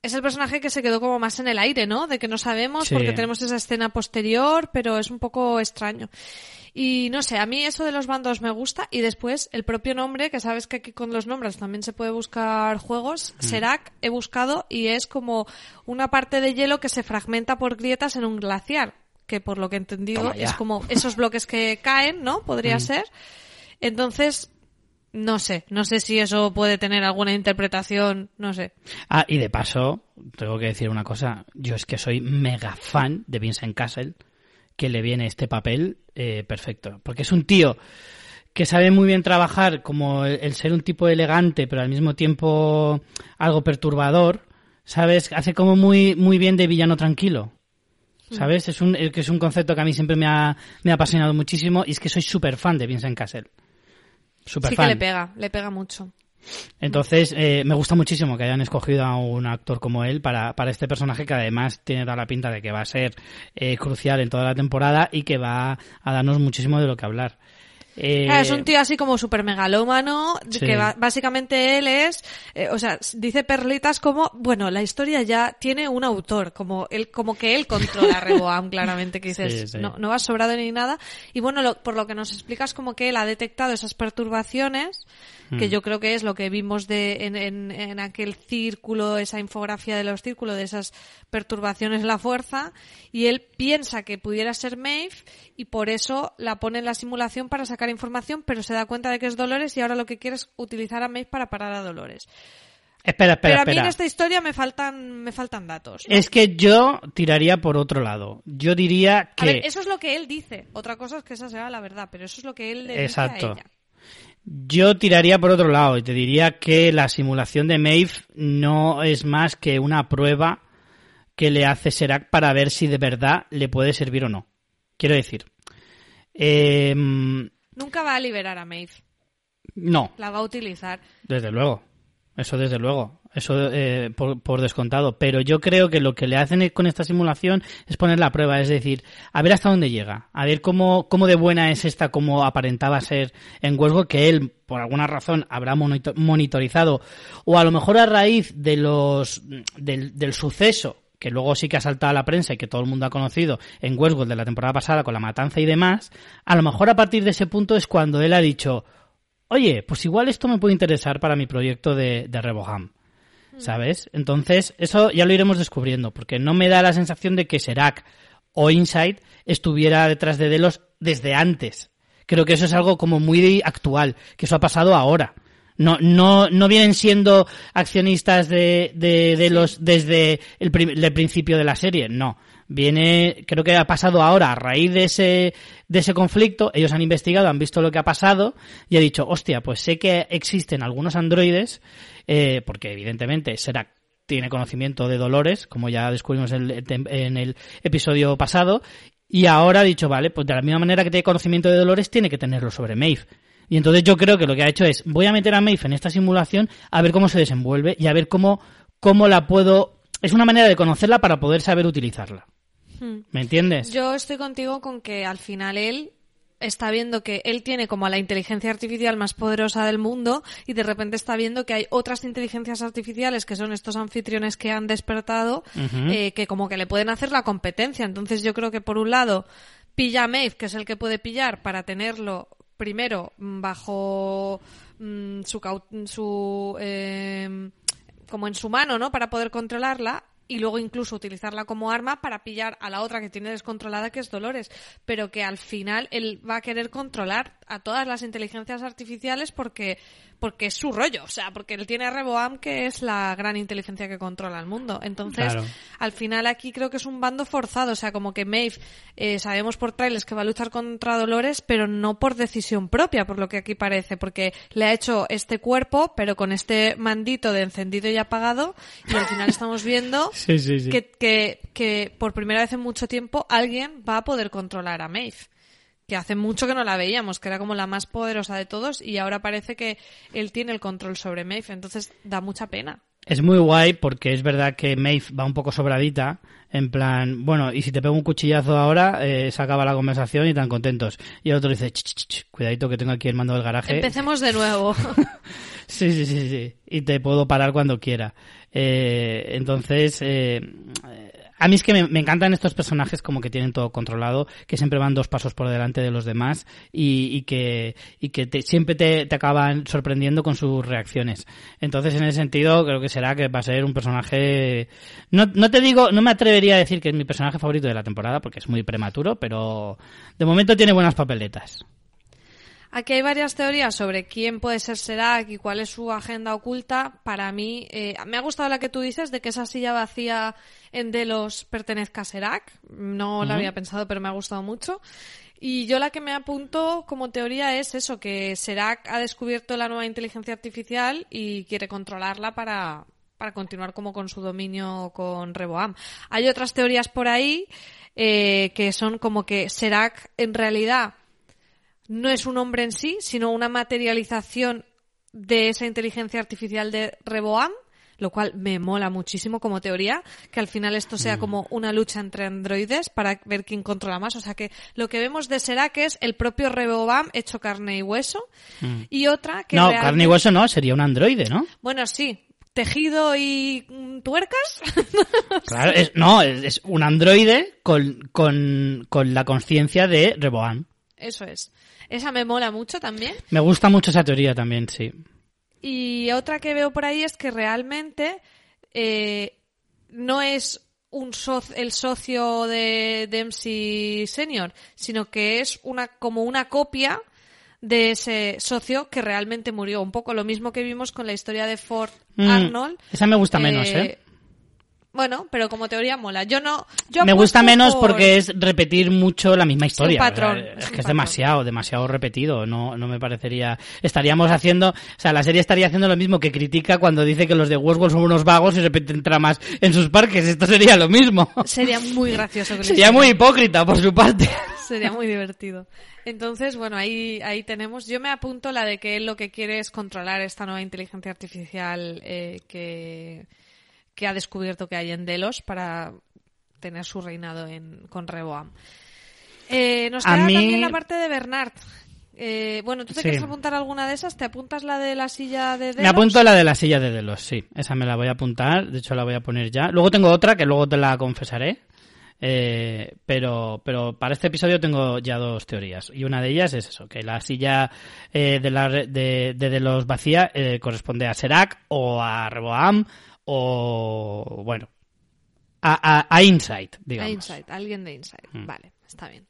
Es el personaje que se quedó como más en el aire, ¿no? De que no sabemos Sí. porque tenemos esa escena posterior, pero es un poco extraño. Y no sé, a mí eso de los bandos me gusta y después el propio nombre, que sabes que aquí con los nombres también se puede buscar juegos, Mm. Serac he buscado y es como una parte de hielo que se fragmenta por grietas en un glaciar, que por lo que he entendido es como esos bloques que caen, ¿no? Podría ser. Entonces, no sé, no sé si eso puede tener alguna interpretación, no sé. Ah, y de paso, tengo que decir una cosa. Yo es que soy mega fan de Vincent Castle, que le viene este papel eh, perfecto. Porque es un tío que sabe muy bien trabajar como el, el ser un tipo elegante, pero al mismo tiempo algo perturbador. ¿Sabes? Hace como muy, muy bien de villano tranquilo. ¿Sabes? Es un, que es un concepto que a mí siempre me ha, me ha apasionado muchísimo y es que soy súper fan de Vincent Castle. Sí fan. que le pega, le pega mucho. Entonces, eh, me gusta muchísimo que hayan escogido a un actor como él para, para este personaje que además tiene toda la pinta de que va a ser eh, crucial en toda la temporada y que va a darnos muchísimo de lo que hablar. Eh, Ah, es un tío así como súper megalómano, Sí. que básicamente él es, eh, o sea, dice perlitas como, bueno, la historia ya tiene un autor, como él, como que él controla a Reboam, claramente, que dices, Sí, sí. No, no va sobrado ni nada. Y bueno, lo- por lo que nos explicas, como que él ha detectado esas perturbaciones, que Mm. yo creo que es lo que vimos de, en, en, en aquel círculo, esa infografía de los círculos, de esas perturbaciones en la fuerza, y él piensa que pudiera ser Maeve, y por eso la pone en la simulación para sacar información, pero se da cuenta de que es Dolores, y ahora lo que quiere es utilizar a Maeve para parar a Dolores. Espera, espera, pero a mí espera. en esta historia me faltan, me faltan datos. ¿no? Es que yo tiraría por otro lado. Yo diría que... A ver, eso es lo que él dice. Otra cosa es que esa sea la verdad, pero eso es lo que él le Exacto. dice a ella. Yo tiraría por otro lado y te diría que la simulación de Maeve no es más que una prueba que le hace Serac para ver si de verdad le puede servir o no. Quiero decir, eh, Nunca va a liberar a Maeve. no, La va a utilizar. desde luego. Eso desde luego. Eso eh, por, por descontado. Pero yo creo que lo que le hacen con esta simulación es poner la prueba. Es decir, a ver hasta dónde llega. A ver cómo, cómo de buena es esta, como aparentaba ser en Westworld, que él, por alguna razón, habrá monito- monitorizado. O a lo mejor a raíz de los, del, del suceso que luego sí que ha saltado a la prensa y que todo el mundo ha conocido en Westworld de la temporada pasada con la matanza y demás, a lo mejor a partir de ese punto es cuando él ha dicho, oye, pues igual esto me puede interesar para mi proyecto de, de Reboham. ¿Sabes? Entonces, eso ya lo iremos descubriendo, porque no me da la sensación de que Serac o Insight estuviera detrás de Delos desde antes. Creo que eso es algo como muy actual, que eso ha pasado ahora. No, no, no vienen siendo accionistas de, de, de los desde el principio de la serie, no. Viene, creo que ha pasado ahora a raíz de ese, de ese conflicto. Ellos han investigado, han visto lo que ha pasado y ha dicho, hostia, pues sé que existen algunos androides, eh, porque evidentemente será tiene conocimiento de Dolores, como ya descubrimos en el, en el episodio pasado, y ahora ha dicho, vale, pues de la misma manera que tiene conocimiento de Dolores, tiene que tenerlo sobre Maeve. Y entonces yo creo que lo que ha hecho es, voy a meter a Maeve en esta simulación a ver cómo se desenvuelve y a ver cómo, cómo la puedo... Es una manera de conocerla para poder saber utilizarla. Hmm. ¿Me entiendes? Yo estoy contigo con que al final él está viendo que él tiene como a la inteligencia artificial más poderosa del mundo y de repente está viendo que hay otras inteligencias artificiales que son estos anfitriones que han despertado eh, que como que le pueden hacer la competencia. Entonces yo creo que por un lado pilla a Maeve, que es el que puede pillar para tenerlo primero bajo mm, su, su eh, como en su mano, ¿no? Para poder controlarla y luego incluso utilizarla como arma para pillar a la otra que tiene descontrolada, que es Dolores. Pero que al final él va a querer controlar a todas las inteligencias artificiales porque, porque es su rollo. O sea, porque él tiene a Reboam, que es la gran inteligencia que controla el mundo. Entonces, Claro. al final aquí creo que es un bando forzado. O sea, como que Maeve, eh, sabemos por trailers que va a luchar contra Dolores, pero no por decisión propia, por lo que aquí parece. Porque le ha hecho este cuerpo, pero con este mandito de encendido y apagado. Y al final estamos viendo Sí, sí, sí. que, que, que por primera vez en mucho tiempo alguien va a poder controlar a Maeve. Que hace mucho que no la veíamos, que era como la más poderosa de todos y ahora parece que él tiene el control sobre Maeve, entonces da mucha pena. Es muy guay porque es verdad que Maeve va un poco sobradita, en plan, bueno, y si te pego un cuchillazo ahora, eh, se acaba la conversación y tan contentos. Y el otro dice, "Ch, ch, ch, cuidadito que tengo aquí el mando del garaje. Empecemos de nuevo. Sí, sí, sí, sí. Y te puedo parar cuando quiera. Eh, entonces, eh, a mí es que me, encantan estos personajes como que tienen todo controlado, que siempre van dos pasos por delante de los demás y, y que, y que te, siempre te, te, acaban sorprendiendo con sus reacciones. Entonces, en ese sentido, creo que será que va a ser un personaje... No, no te digo, no me atrevería a decir que es mi personaje favorito de la temporada, porque es muy prematuro, pero de momento tiene buenas papeletas. Aquí hay varias teorías sobre quién puede ser Serac y cuál es su agenda oculta. Para mí, eh, me ha gustado la que tú dices de que esa silla vacía en Delos pertenezca a Serac. No uh -huh. la había pensado, pero me ha gustado mucho. Y yo la que me apunto como teoría es eso, que Serac ha descubierto la nueva inteligencia artificial y quiere controlarla para, para continuar como con su dominio con Reboam. Hay otras teorías por ahí eh, que son como que Serac en realidad no es un hombre en sí, sino una materialización de esa inteligencia artificial de Reboam, lo cual me mola muchísimo como teoría, que al final esto sea como una lucha entre androides para ver quién controla más. O sea que lo que vemos de Serac es el propio Reboam hecho carne y hueso. Mm. Y otra que. No, realmente... carne y hueso no, sería un androide, ¿no? Bueno, sí. Tejido y tuercas. claro, es, no, es, es un androide con, con, con la conciencia de Reboam. Eso es. Esa me mola mucho también. Me gusta mucho esa teoría también, sí. Y otra que veo por ahí es que realmente eh, no es un so el socio de Dempsey Senior, sino que es una como una copia de ese socio que realmente murió. Un poco lo mismo que vimos con la historia de Ford mm, Arnold. Esa me gusta eh, menos, ¿eh? Bueno, pero como teoría mola. Yo no. Yo me gusta menos por... porque es repetir mucho la misma historia. Es un patrón. O sea, es, es que es demasiado, demasiado repetido. No, no me parecería. Estaríamos haciendo. O sea, la serie estaría haciendo lo mismo que critica cuando dice que los de Westworld son unos vagos y repiten tramas en sus parques. Esto sería lo mismo. Sería muy gracioso. Que sería muy hipócrita por su parte. Sería muy divertido. Entonces, bueno, ahí, ahí tenemos. Yo me apunto la de que él lo que quiere es controlar esta nueva inteligencia artificial eh, que que ha descubierto que hay en Delos para tener su reinado en, con Reboam. Eh, nos queda mí... también la parte de Bernard. Eh, bueno, ¿tú te sí. quieres apuntar alguna de esas? ¿Te apuntas la de la silla de Delos? Me apunto la de la silla de Delos, sí. Esa me la voy a apuntar. De hecho, la voy a poner ya. Luego tengo otra que luego te la confesaré. Eh, pero, pero para este episodio tengo ya dos teorías. Y una de ellas es eso, que la silla eh, de, la, de, de, de los vacía eh, corresponde a Serac o a Reboam o bueno a, a, a Insight, digamos. A Insight, alguien de Insight. Mm. Vale, está bien.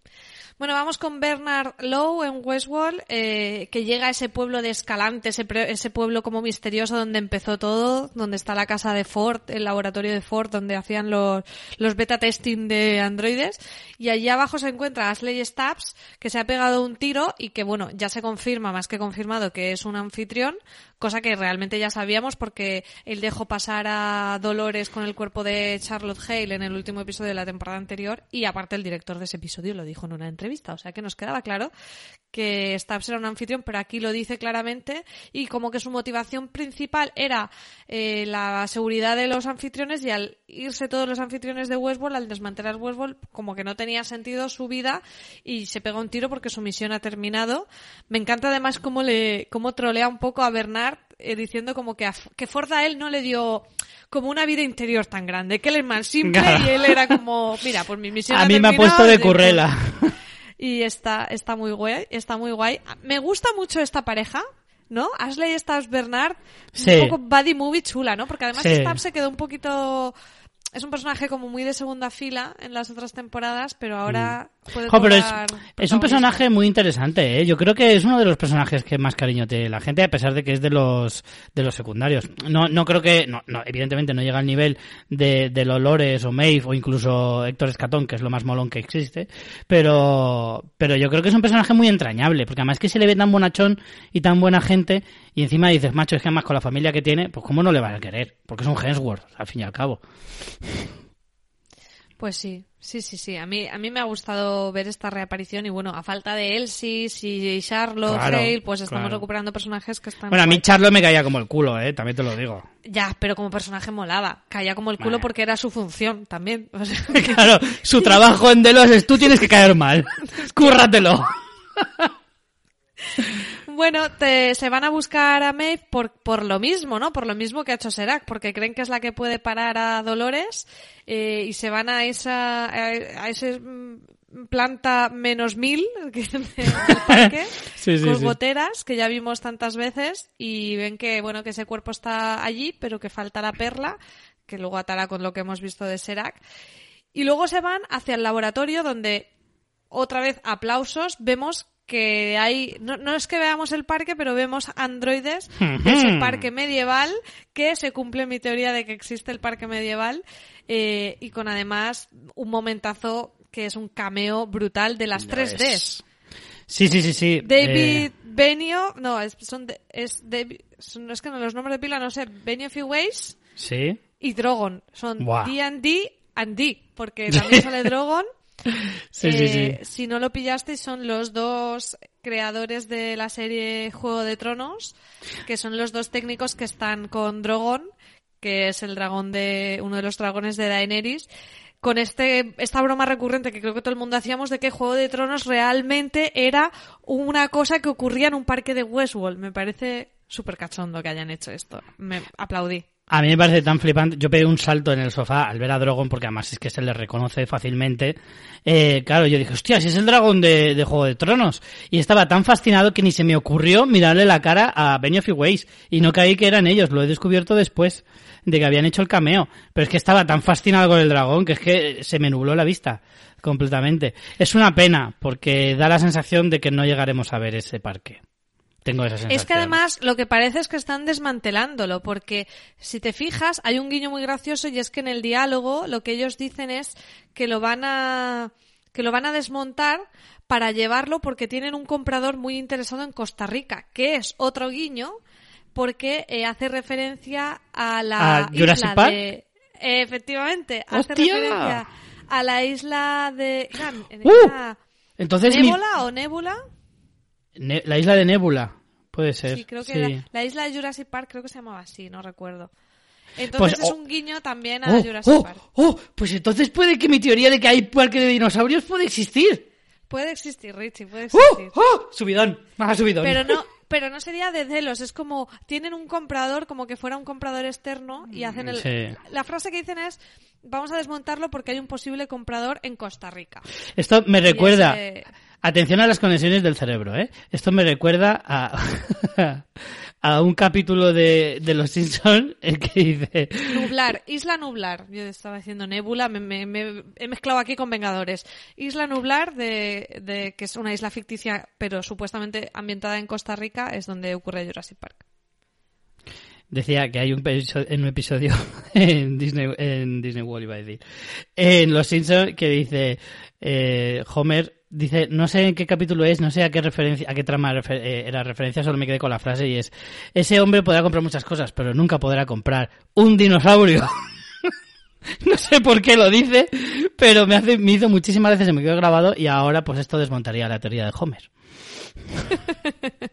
Bueno, vamos con Bernard Lowe en Westworld, eh, que llega a ese pueblo de Escalante, ese, ese, pueblo como misterioso donde empezó todo, donde está la casa de Ford, el laboratorio de Ford, donde hacían los, los beta testing de androides. Y allí abajo se encuentra Ashley Stubbs, que se ha pegado un tiro y que, bueno, ya se confirma, más que confirmado, que es un anfitrión, cosa que realmente ya sabíamos porque él dejó pasar a Dolores con el cuerpo de Charlotte Hale en el último episodio de la temporada anterior y aparte el director de ese episodio lo dijo en una entrevista. O sea que nos quedaba claro que Stubbs era un anfitrión, pero aquí lo dice claramente y como que su motivación principal era eh, la seguridad de los anfitriones y al irse todos los anfitriones de Westworld, al desmantelar Westworld, como que no tenía sentido su vida y se pega un tiro porque su misión ha terminado. Me encanta además cómo le, cómo trolea un poco a Bernard eh, diciendo como que, a, que Ford a él no le dio como una vida interior tan grande, que él es más simple y él era como, mira, pues mi misión a mí me ha puesto de currela. y está, está muy guay, está muy guay. Me gusta mucho esta pareja, ¿no? Ashley Stubbs Bernard, sí. un poco buddy movie chula, ¿no? Porque además sí. Stubbs se quedó un poquito es un personaje como muy de segunda fila en las otras temporadas, pero ahora mm. puede jo, pero es, es, un personaje muy interesante, ¿eh? Yo creo que es uno de los personajes que más cariño tiene la gente, a pesar de que es de los de los secundarios. No, no creo que, no, no evidentemente no llega al nivel de, de Lolores o Maeve o incluso Héctor Escatón, que es lo más molón que existe, pero, pero yo creo que es un personaje muy entrañable, porque además que se le ve tan bonachón y tan buena gente, y encima dices, macho, es que además con la familia que tiene, pues cómo no le vas a querer, porque es un Hemsworth, al fin y al cabo. Pues sí, sí, sí, sí. A mí, a mí me ha gustado ver esta reaparición y bueno, a falta de Elsie y Charlotte, claro, Hale, pues estamos claro. recuperando personajes que están... Bueno, a mí Charlotte me caía como el culo, eh, también te lo digo. Ya, pero como personaje molaba. Caía como el culo vale. porque era su función también. O sea, claro, su trabajo en Delos es tú tienes que caer mal. Cúrratelo. Bueno, te- se van a buscar a Maeve por, por lo mismo, ¿no? Por lo mismo que ha hecho Serac, porque creen que es la que puede parar a Dolores eh, y se van a esa a, a ese mm, planta menos mil que del parque Sí, sí, con sí. goteras que ya vimos tantas veces y ven que bueno que ese cuerpo está allí pero que falta la perla que luego atará con lo que hemos visto de Serac y luego se van hacia el laboratorio donde otra vez aplausos, vemos que hay, no, no es que veamos el parque, pero vemos androides de ese parque medieval, que se cumple mi teoría de que existe el parque medieval, eh, y con además un momentazo que es un cameo brutal de las 3Ds. Sí, sí, sí, sí. David Eh, Benio, no, es, son de- es, David- son- es que no, los nombres de pila no sé, Benioff y Weiss sí. y Drogon. Son. D&D and D, porque también sale Drogon. Eh. Si no lo pillasteis, son los dos creadores de la serie Juego de Tronos, que son los dos técnicos que están con Drogon, que es el dragón de uno de los dragones de Daenerys. Con este, esta broma recurrente que creo que todo el mundo hacíamos de que Juego de Tronos realmente era una cosa que ocurría en un parque de Westworld. Me parece súper cachondo que hayan hecho esto. Me aplaudí. A mí me parece tan flipante. Yo pegué un salto en el sofá al ver a Drogon, porque además es que se le reconoce fácilmente. Eh, claro, yo dije, hostia, si es el dragón de, Juego de Tronos. Y estaba tan fascinado que ni se me ocurrió mirarle la cara a Benioff y Weiss. Y no caí que eran ellos, lo he descubierto después de que habían hecho el cameo. Pero es que estaba tan fascinado con el dragón que es que se me nubló la vista completamente. Es una pena, porque da la sensación de que no llegaremos a ver ese parque. Tengo esa sensación. Es que además lo que parece es que están desmantelándolo, porque si te fijas, hay un guiño muy gracioso y es que en el diálogo lo que ellos dicen es que lo van a que lo van a desmontar para llevarlo porque tienen un comprador muy interesado en Costa Rica, que es otro guiño porque eh, hace referencia a la ¿A Jurassic isla Park? de eh, efectivamente hace referencia a la isla de ¡Uh! Entonces mi- Nébola o Nébula Ne- la isla de Nebula, puede ser. Sí, creo que sí. la isla de Jurassic Park creo que se llamaba así, no recuerdo. Entonces Pues, es oh, un guiño también a Oh, Jurassic oh, Park. oh, pues entonces puede que mi teoría de que hay parque de dinosaurios puede existir. Puede existir, Richie, puede ¡Oh! existir. ¡Oh! Subidón, más subidón. Pero no, pero no sería de celos, es como tienen un comprador como que fuera un comprador externo y hacen el Sí. la frase que dicen es vamos a desmontarlo porque hay un posible comprador en Costa Rica. Esto me recuerda. ese- Atención a las conexiones del cerebro, ¿eh? Esto me recuerda a, a un capítulo de, de Los Simpsons que dice. Nublar, Isla Nublar. Yo estaba diciendo Nebula, me, me- me he mezclado aquí con Vengadores. Isla Nublar, de, de- que es una isla ficticia, pero supuestamente ambientada en Costa Rica, es donde ocurre Jurassic Park. Decía que hay un, episo- en un episodio en Disney, en Disney World, iba a decir, en Los Simpsons que dice, eh, Homer dice, no sé en qué capítulo es, no sé a qué referencia, a qué trama refer- eh, era referencia, solo me quedé con la frase y es, ese hombre podrá comprar muchas cosas, pero nunca podrá comprar un dinosaurio. no sé por qué lo dice, pero me hace, me hizo muchísimas veces, se me quedó grabado y ahora pues esto desmontaría la teoría de Homer.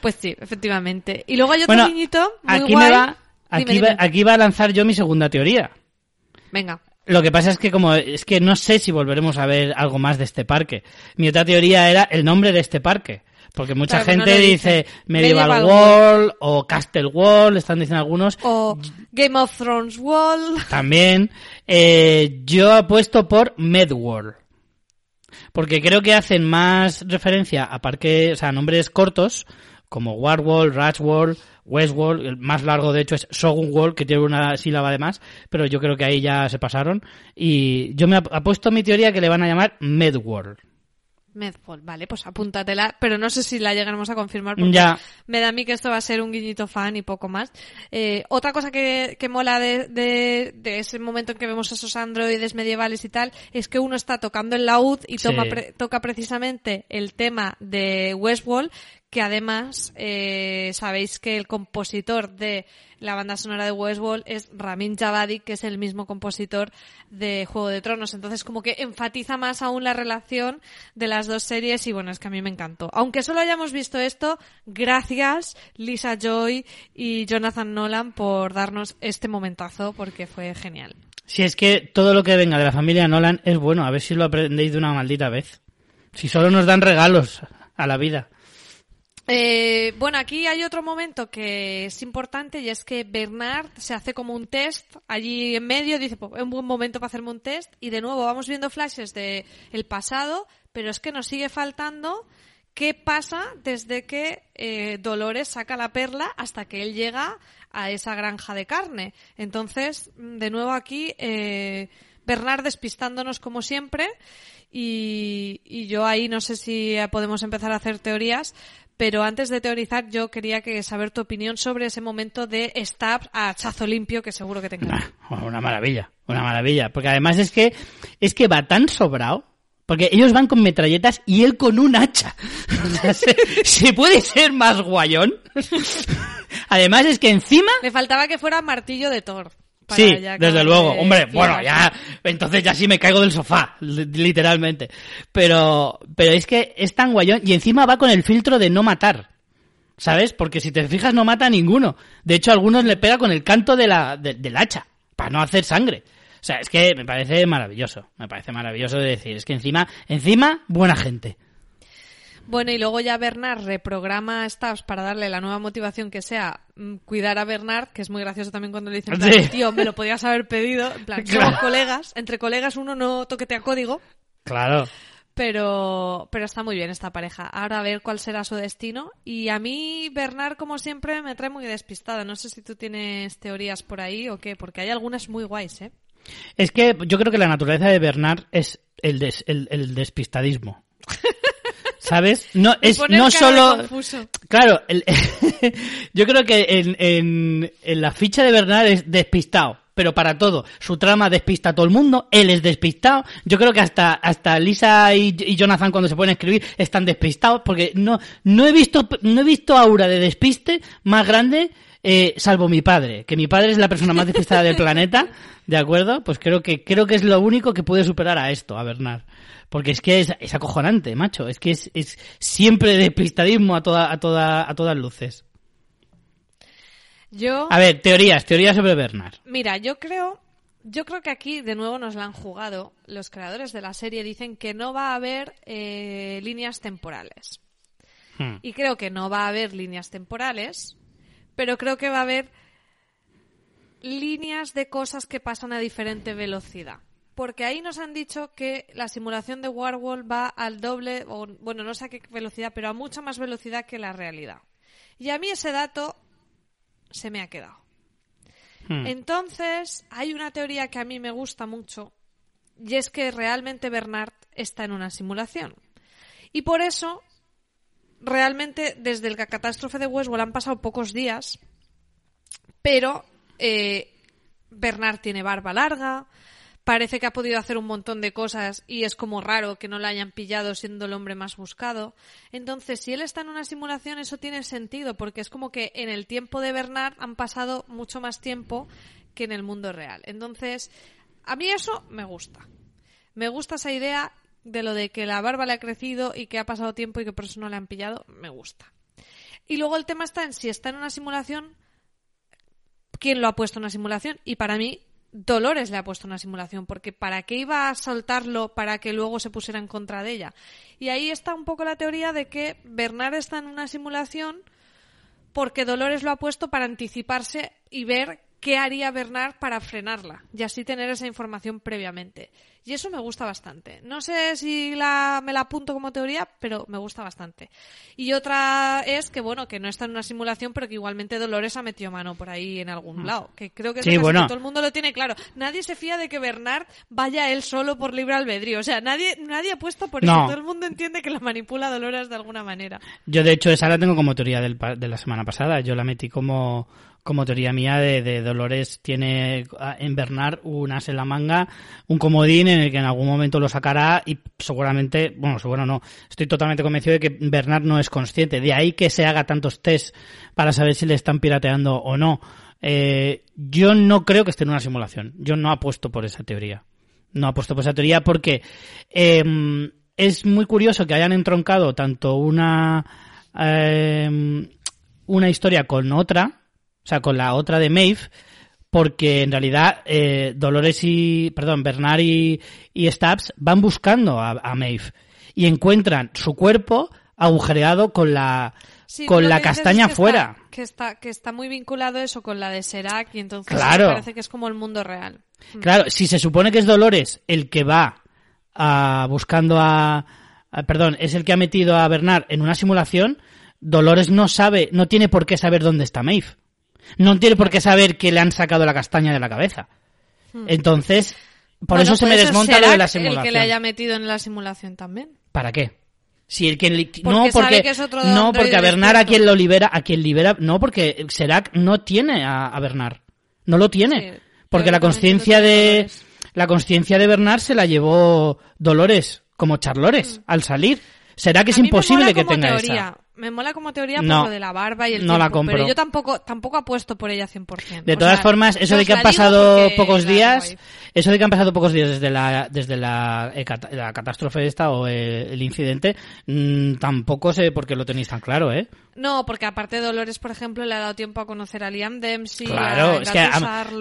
Pues sí, efectivamente. Y luego hay otro Bueno, niñito muy aquí guay. me va, aquí, dime. va, aquí va a lanzar yo mi segunda teoría. Venga. Lo que pasa es que como es que no sé si volveremos a ver algo más de este parque. Mi otra teoría era el nombre de este parque. Porque mucha Claro, que no gente dice. Medieval, Medieval World o Castle World, están diciendo algunos. O Game of Thrones Wall. También eh, yo apuesto por MedWorld. Porque creo que hacen más referencia a parques, o sea, a nombres cortos, como Warworld, Ratchworld, Westworld, el más largo de hecho es Shogun World, que tiene una sílaba de más, pero yo creo que ahí ya se pasaron. Y yo me ap- apuesto mi teoría que le van a llamar MedWorld. Medfall, vale, pues apúntatela, pero no sé si la llegaremos a confirmar porque Ya. me da a mí que esto va a ser un guiñito fan y poco más. Eh, otra cosa que, que mola de, de, de ese momento en que vemos esos androides medievales y tal, es que uno está tocando el laúd y Sí. toma pre- toca precisamente el tema de Westworld, que además eh, sabéis que el compositor de la banda sonora de Westworld es Ramin Javadi, que es el mismo compositor de Juego de Tronos. Entonces como que enfatiza más aún la relación de las dos series y bueno, es que a mí me encantó. Aunque solo hayamos visto esto, gracias Lisa Joy y Jonathan Nolan por darnos este momentazo porque fue genial. Si es que todo lo que venga de la familia Nolan es bueno, a ver si lo aprendéis de una maldita vez. Si solo nos dan regalos a la vida. Eh, bueno, aquí hay otro momento que es importante y es que Bernard se hace como un test. Allí en medio, dice, pues, es un buen momento para hacerme un test y de nuevo vamos viendo flashes de pasado, pero es que nos sigue faltando qué pasa desde que eh, Dolores saca la perla hasta que él llega a esa granja de carne. Entonces, de nuevo aquí, eh, Bernard despistándonos como siempre. Y yo ahí no sé si podemos empezar a hacer teorías, pero antes de teorizar yo quería que saber tu opinión sobre ese momento de stab a chazo limpio que seguro que te encanta. Una, una maravilla, una maravilla, porque además es que es que va tan sobrado porque ellos van con metralletas y él con un hacha. ¿se, se puede ser más guayón? Además es que encima... Me faltaba que fuera martillo de Thor. Para Sí, ya desde luego. de Hombre, bueno, ya, entonces ya sí me caigo del sofá, li- literalmente. Pero, pero es que es tan guayón y encima va con el filtro de no matar. ¿Sabes? Porque si te fijas no mata a ninguno. De hecho, a algunos le pega con el canto de la, de- del hacha, para no hacer sangre. O sea, es que me parece maravilloso. Me parece maravilloso de decir. Es que encima, encima, buena gente. Bueno, y luego ya Bernard reprograma a Stabs para darle la nueva motivación que sea mm, cuidar a Bernard, que es muy gracioso también cuando le dicen, en plan, Sí. tío, me lo podías haber pedido. En plan, Claro. somos colegas, entre colegas uno no toquetea código, Claro. pero, pero está muy bien esta pareja. Ahora a ver cuál será su destino. Y a mí Bernard, como siempre, me trae muy despistada. No sé si tú tienes teorías por ahí o qué, porque hay algunas muy guays, ¿eh? Es que yo creo que la naturaleza de Bernard es el, des- el, el despistadismo. ¿Sabes? No, es no solo. confuso. Claro, el- yo creo que en, en, en la ficha de Bernard es despistado, pero para todo. Su trama despista a todo el mundo, él es despistado. Yo creo que hasta, hasta Lisa y, y Jonathan cuando se pueden escribir están despistados, porque no, no he visto, no he visto aura de despiste más grande, eh, salvo mi padre, que mi padre es la persona más despistada del planeta, ¿de acuerdo? Pues creo que, creo que es lo único que puede superar a esto, a Bernard. Porque es que es, es acojonante, macho. Es que es, es siempre despistadismo a toda, a toda, a todas luces. Yo... A ver, teorías, teorías sobre Bernard. Mira, yo creo, yo creo que aquí de nuevo nos la han jugado. Los creadores de la serie dicen que no va a haber eh, líneas temporales. Hmm. Y creo que no va a haber líneas temporales, pero creo que va a haber líneas de cosas que pasan a diferente velocidad. Porque ahí nos han dicho que la simulación de Warwolf va al doble, o bueno, no sé a qué velocidad, pero a mucha más velocidad que la realidad. Y a mí ese dato se me ha quedado. Hmm. Entonces, hay una teoría que a mí me gusta mucho y es que realmente Bernard está en una simulación. Y por eso, realmente, desde el catástrofe de Westworld han pasado pocos días, pero eh, Bernard tiene barba larga, parece que ha podido hacer un montón de cosas y es como raro que no la hayan pillado siendo el hombre más buscado. Entonces, si él está en una simulación, eso tiene sentido, porque es como que en el tiempo de Bernard han pasado mucho más tiempo que en el mundo real. Entonces, a mí eso me gusta. Me gusta esa idea de lo de que la barba le ha crecido y que ha pasado tiempo y que por eso no le han pillado, me gusta. Y luego el tema está en si está en una simulación, quién lo ha puesto en una simulación. Y para mí, Dolores le ha puesto una simulación, porque ¿para qué iba a soltarlo para que luego se pusiera en contra de ella? Y ahí está un poco la teoría de que Bernard está en una simulación porque Dolores lo ha puesto para anticiparse y ver qué haría Bernard para frenarla y así tener esa información previamente. Y eso me gusta bastante. No sé si la, me la apunto como teoría, pero me gusta bastante. Y otra es que, bueno, que no está en una simulación, pero que igualmente Dolores ha metido mano por ahí en algún lado. Que creo que, Mm. Sí, bueno. que todo el mundo lo tiene claro. Nadie se fía de que Bernard vaya él solo por libre albedrío. O sea, nadie, nadie apuesta por No. eso. Todo el mundo entiende que la manipula Dolores de alguna manera. Yo, de hecho, esa la tengo como teoría del de la semana pasada. Yo la metí como, como teoría mía de, Dolores tiene en Bernard un as en la manga, un comodín en el que en algún momento lo sacará y seguramente, bueno, seguro no, estoy totalmente convencido de que Bernard no es consciente. De ahí que se haga tantos test para saber si le están pirateando o no. Eh, yo no creo que esté en una simulación. Yo no apuesto por esa teoría. No apuesto por esa teoría porque eh, es muy curioso que hayan entroncado tanto una eh, una historia con otra, sea, con la otra de Maeve, porque en realidad eh, Dolores y, perdón, Bernard y, y Stubbs van buscando a, a Maeve y encuentran su cuerpo agujereado con la Sí, con la castaña que fuera. Está, que, está, que está muy vinculado eso con la de Serac y entonces Claro. me parece que es como el mundo real. Claro, si se supone que es Dolores el que va a, buscando a, a- Perdón, es el que ha metido a Bernard en una simulación, Dolores no sabe, no tiene por qué saber dónde está Maeve. No tiene por qué saber que le han sacado la castaña de la cabeza. Entonces, por Hmm. Bueno, eso se me puede ser desmonta lo de la Serac El simulación. que le haya metido en la simulación también. ¿Para qué? Si el que Porque no porque que es otro no porque a Bernard a quien lo libera a quien libera no porque Serac no tiene a, a Bernard no lo tiene Sí, porque la conciencia de Dolores. la conciencia de Bernard se la llevó Dolores como Charlores al salir es. A mí me imposible que tenga teoría. esa Me mola como teoría por No, lo de la barba y el no la compro. pero yo tampoco tampoco apuesto por ella 100%. De O todas sea, formas, eso de que han pasado pocos días, eso de que han pasado pocos días desde la desde la, eh, la catástrofe esta o el, el incidente, mm, tampoco sé por qué lo tenéis tan claro, ¿eh? No, porque aparte de Dolores, por ejemplo, le ha dado tiempo a conocer a Liam Dempsey, Claro, a es que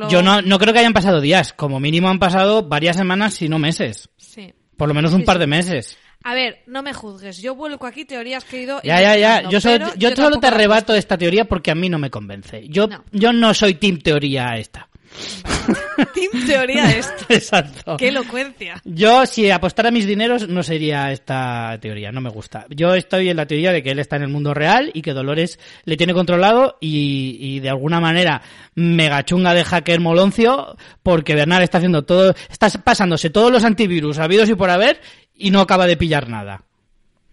yo no, no creo que hayan pasado días, como mínimo han pasado varias semanas, si no meses, Sí. por lo menos un Sí, par de meses. A ver, no me juzgues. Yo vuelco aquí teorías que he ido. Ya, ya, ya. Yo, solo, yo solo te arrebato esta teoría porque a mí no me convence. Yo No. yo no soy team teoría esta. Team teoría esto. Exacto. Qué elocuencia. Yo, si apostara mis dineros, no sería esta teoría, no me gusta. Yo estoy en la teoría de que él está en el mundo real y que Dolores le tiene controlado y, y de alguna manera mega chunga de hacker moloncio porque Bernard está haciendo todo, está pasándose todos los antivirus habidos y por haber y no acaba de pillar nada.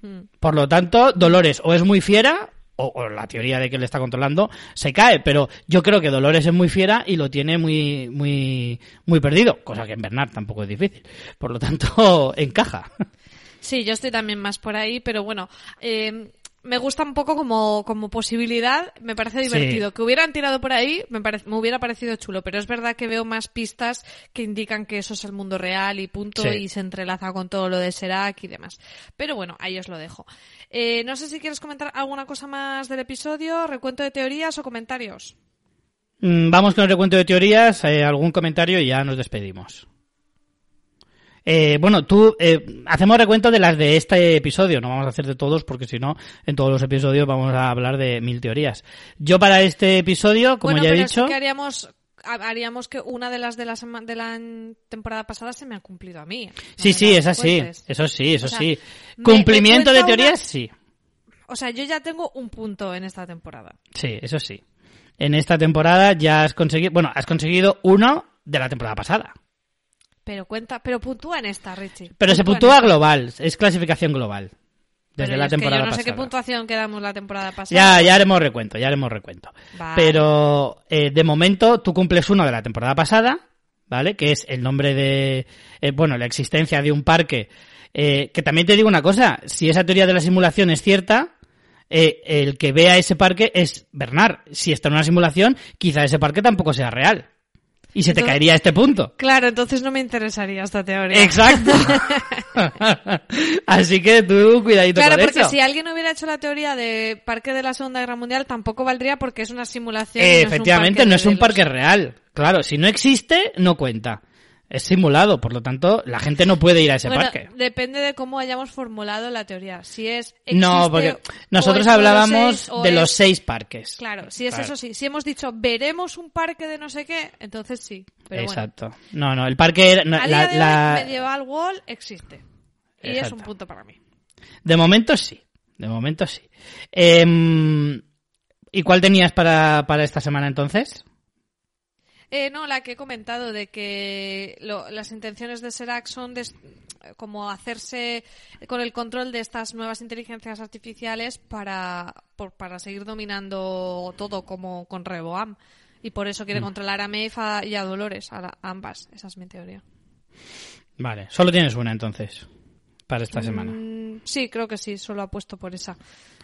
Mm. Por lo tanto, Dolores o es muy fiera o, o la teoría de que le está controlando se cae, pero yo creo que Dolores es muy fiera y lo tiene muy muy muy perdido, cosa que en Bernard tampoco es difícil. Por lo tanto, encaja. Sí, yo estoy también más por ahí, pero bueno, eh, me gusta un poco como, como posibilidad, me parece divertido. Que hubieran tirado por ahí, me, parece, me hubiera parecido chulo, pero es verdad que veo más pistas que indican que eso es el mundo real y punto, Sí. y se entrelaza con todo lo de Serac y demás. Pero bueno, ahí os lo dejo. Eh, no sé si quieres comentar alguna cosa más del episodio, recuento de teorías o comentarios. Mm, Vamos con el recuento de teorías, eh, algún comentario y ya nos despedimos. Eh, bueno, tú, eh, hacemos recuento de las de este episodio, no vamos a hacer de todos porque si no, en todos los episodios vamos a hablar de mil teorías. Yo para este episodio, como bueno, ya he pero dicho, que haríamos, ha- haríamos que una de las de la, de la temporada pasada se me ha cumplido a mí. No sí, sí, es así, eso sí, eso O sea, sí. Cumplimiento de teorías, una- sí, O sea, yo ya tengo un punto en esta temporada. sí, eso sí. En esta temporada ya has conseguido, bueno, has conseguido uno de la temporada pasada. Pero cuenta, pero puntúa en esta, Richie. Pero se Puntúa global, es clasificación global. Desde Pero la es que temporada yo no sé qué puntuación quedamos la temporada pasada. Ya, ya haremos recuento, ya haremos recuento. Vale. Pero eh, de momento tú cumples uno de la temporada pasada, ¿vale? Que es el nombre de, eh, bueno, la existencia de un parque. eh, que también te digo una cosa, si esa teoría de la simulación es cierta, eh, el que vea ese parque es Bernard. Si está en una simulación, quizá ese parque tampoco sea real. Y se te Entonces- caería este punto. Claro, entonces no me interesaría esta teoría. Exacto. Así que tú cuidadito Claro, con porque eso. si alguien hubiera hecho la teoría de parque de la Segunda Guerra Mundial, tampoco valdría porque es una simulación. y no es un efectivamente, parque no es un parque real. Claro, si no existe, no cuenta. Es simulado, por lo tanto, la gente no puede ir a ese Bueno, parque. depende de cómo hayamos formulado la teoría. Si es No, porque nosotros es hablábamos seis, de es- los seis parques. Claro, si es Claro. eso sí. Si hemos dicho veremos un parque de no sé qué, entonces sí. Pero bueno, Exacto. No, no, el parque era... no, a la- día de la- hoy Medieval Wall existe. Y es Exacto. un punto para mí. De momento sí. De momento sí. Em, ¿Y cuál tenías para, para esta semana entonces? Eh, no, la que he comentado de que lo- las intenciones de Serac son de, como hacerse con el control de estas nuevas inteligencias artificiales para, por- para seguir dominando todo como con Reboam. Y por eso Mm. quiere controlar a Maeve a- y a Dolores, a, la- a ambas. Esa es mi teoría. Vale, solo tienes una entonces para esta semana. Mm, sí, creo que sí, solo apuesto por esa.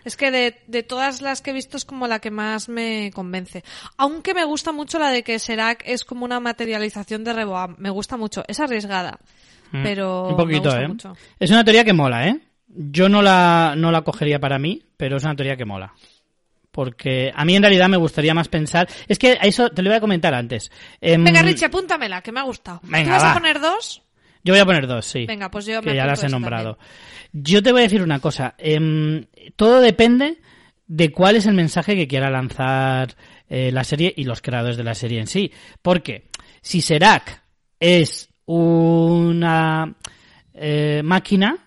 Es que de, de todas las que he visto es como la que más me convence. Aunque me gusta mucho la de que Serac es como una materialización de Reboam. Me gusta mucho. Es arriesgada, Mm, pero Un poquito, me gusta ¿eh? mucho. Es una teoría que mola, ¿eh? Yo no la, no la cogería para mí, pero es una teoría que mola. Porque a mí en realidad me gustaría más pensar... Es que a eso te lo voy a comentar antes. Em, Venga, Richie, apúntamela, que me ha gustado. Venga, ¿Tú vas va. a poner dos? Yo voy a poner dos, sí. Venga, pues yo me que ya las he nombrado. Yo te voy a decir una cosa. em, todo depende de cuál es el mensaje que quiera lanzar eh, la serie y los creadores de la serie en sí. Porque si Serac es una eh, máquina,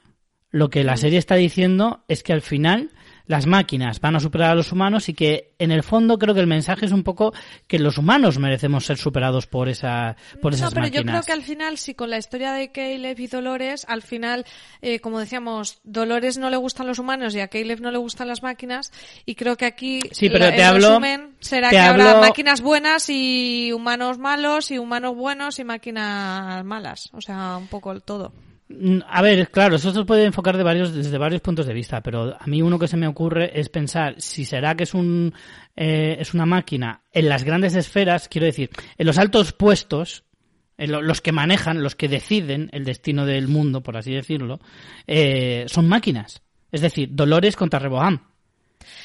lo que la serie está diciendo es que al final las máquinas van a superar a los humanos y que en el fondo creo que el mensaje es un poco que los humanos merecemos ser superados por esa por no, esas pero yo creo que al final, si con la historia de Caleb y Dolores, al final, eh, como decíamos, Dolores no le gustan los humanos y a Caleb no le gustan las máquinas, y creo que aquí Sí, pero la- te el hablo- resumen será te que habrá hablo- máquinas buenas y humanos malos y humanos buenos y máquinas malas. O sea, un poco el todo. Mm, A ver, claro, eso se puede enfocar de varios, desde varios puntos de vista, pero a mí uno que se me ocurre es pensar si será que es un eh, es una máquina en las grandes esferas, quiero decir, en los altos puestos, en lo- los que manejan, los que deciden el destino del mundo, por así decirlo, eh, son máquinas. Es decir, Dolores contra Reboam.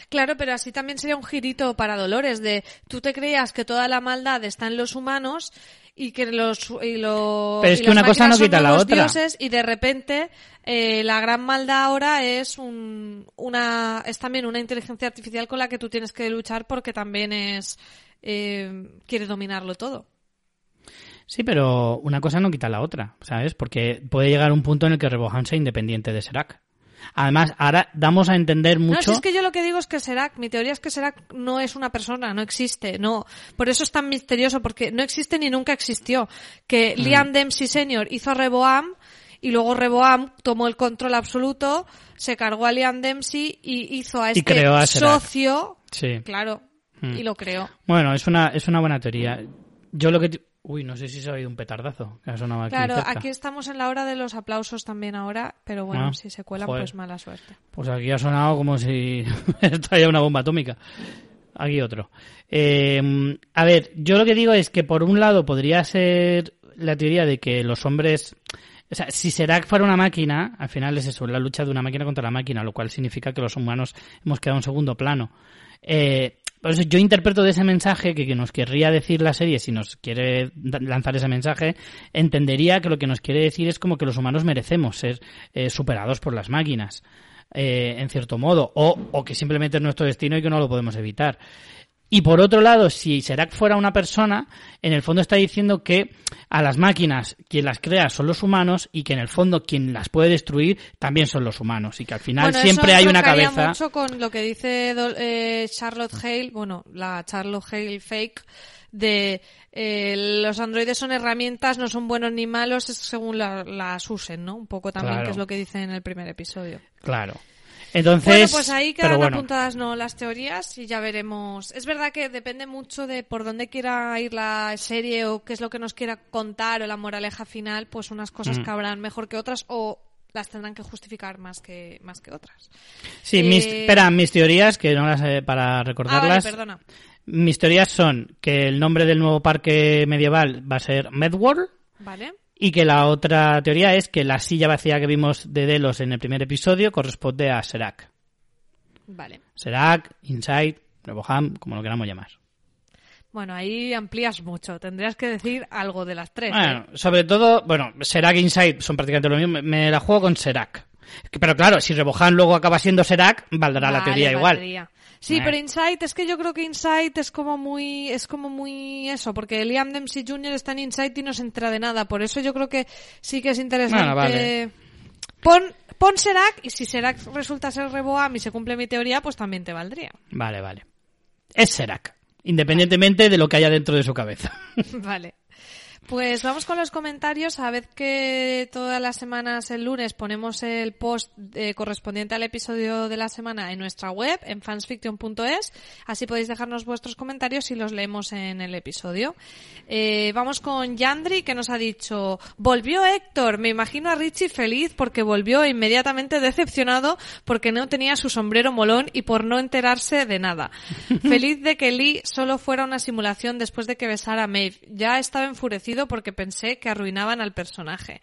Claro, pero así también sería un girito para Dolores de tú te creías que toda la maldad está en los humanos y que los y lo- Pero es y que una cosa no quita la otra. dioses y de repente eh, la gran maldad ahora es un, una es también una inteligencia artificial con la que tú tienes que luchar porque también es eh, quiere dominarlo todo. Sí, pero una cosa no quita la otra, ¿sabes? Porque puede llegar un punto en el que Reboam sea independiente de Serac. Además, ahora damos a entender No, mucho... si es que yo lo que digo es que Serac, mi teoría es que Serac no es una persona, no existe, no. Por eso es tan misterioso, porque no existe ni nunca existió. Que Mm. Liam Dempsey Sr. hizo a Reboam y luego Reboam tomó el control absoluto, se cargó a Liam Dempsey y hizo a este a socio, Sí. claro, Mm. y lo creó. Bueno, es una, es una buena teoría. Yo lo que... Uy, no sé si se ha oído un petardazo. que ha sonado aquí Claro, cerca. aquí estamos en la hora de los aplausos también ahora, pero bueno, Ah, si se cuelan, joder. pues mala suerte. Pues aquí ha sonado como si estuviera una bomba atómica. Aquí otro. Eh, a ver, yo lo que digo es que por un lado podría ser la teoría de que los hombres... O sea, si Serac fuera una máquina, al final es eso, la lucha de una máquina contra la máquina, lo cual significa que los humanos hemos quedado en segundo plano. Eh, por eso yo interpreto de ese mensaje que, que nos querría decir la serie, si nos quiere lanzar ese mensaje, entendería que lo que nos quiere decir es como que los humanos merecemos ser eh, superados por las máquinas, eh, en cierto modo, o, o que simplemente es nuestro destino y que no lo podemos evitar. Y por otro lado, si Serac fuera una persona, en el fondo está diciendo que a las máquinas quien las crea son los humanos y que en el fondo quien las puede destruir también son los humanos y que al final Bueno, siempre eso hay una cabeza. mucho con lo que dice eh, Charlotte Hale, bueno, la Charlotte Hale fake, de eh, los androides son herramientas, no son buenos ni malos, es según la- las usen, ¿no? Un poco también, Claro. que es lo que dice en el primer episodio. Claro. Entonces, bueno, pues ahí quedan bueno, apuntadas no las teorías y ya veremos. Es verdad que depende mucho de por dónde quiera ir la serie o qué es lo que nos quiera contar o la moraleja final, pues unas cosas Mm. cabrán mejor que otras o las tendrán que justificar más que más que otras. sí, mis, eh, espera, mis teorías, que no las eh, para Ah, vale, recordarlas. perdona. mis teorías son que el nombre del nuevo parque medieval va a ser Medworld Vale. Y que la otra teoría es que la silla vacía que vimos de Delos en el primer episodio corresponde a Serac. Vale. Serac, Inside, Reboham, como lo queramos llamar. Bueno, ahí amplías mucho. Tendrías que decir algo de las tres. Bueno, ¿eh? sobre todo, bueno, Serac e Inside son prácticamente lo mismo. Me- la juego con Serac. Pero claro, si Reboham luego acaba siendo Serac, valdrá la Vale, teoría igual. Sí, Eh. pero Insight, es que yo creo que Insight es como muy, es como muy eso, porque Liam Dempsey Jr. está en Insight y no se entera de nada, por eso yo creo que sí que es interesante. Bueno, vale. Pon, pon Serac y si Serac resulta ser Reboam y se cumple mi teoría, pues también te valdría. Vale, vale. Es Serac, independientemente de lo que haya dentro de su cabeza. Vale. Pues vamos con los comentarios. A ver que todas las semanas el lunes ponemos el post eh, correspondiente al episodio de la semana en nuestra web, en fansfiction.es. Así podéis dejarnos vuestros comentarios y los leemos en el episodio. Eh, vamos con Yandri que nos ha dicho, volvió Héctor. Me imagino a Richie feliz porque volvió e inmediatamente decepcionado porque no tenía su sombrero molón y por no enterarse de nada. Feliz de que Lee solo fuera una simulación después de que besara a Maeve. Ya estaba enfurecido porque pensé que arruinaban al personaje.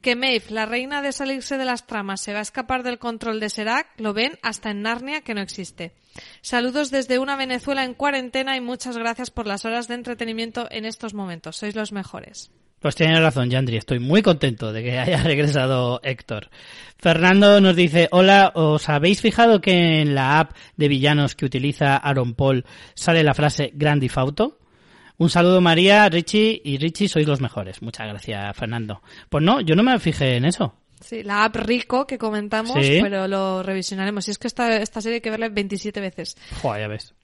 Que Maeve, la reina de salirse de las tramas, se va a escapar del control de Serac, lo ven hasta en Narnia que no existe. Saludos desde una Venezuela en cuarentena y muchas gracias por las horas de entretenimiento en estos momentos. Sois los mejores. Pues tiene razón, Yandri. Estoy muy contento de que haya regresado Héctor. Fernando nos dice, hola, ¿os habéis fijado que en la app de villanos que utiliza Aaron Paul sale la frase Grandi Fauto? Un saludo María, Richie y Richie sois los mejores. Muchas gracias, Fernando. Pues no, yo no me fijé en eso. Sí, la app Rico que comentamos, Sí. pero lo revisionaremos. Y es que esta, esta serie hay que verla 27 veces. Joder, ya ves.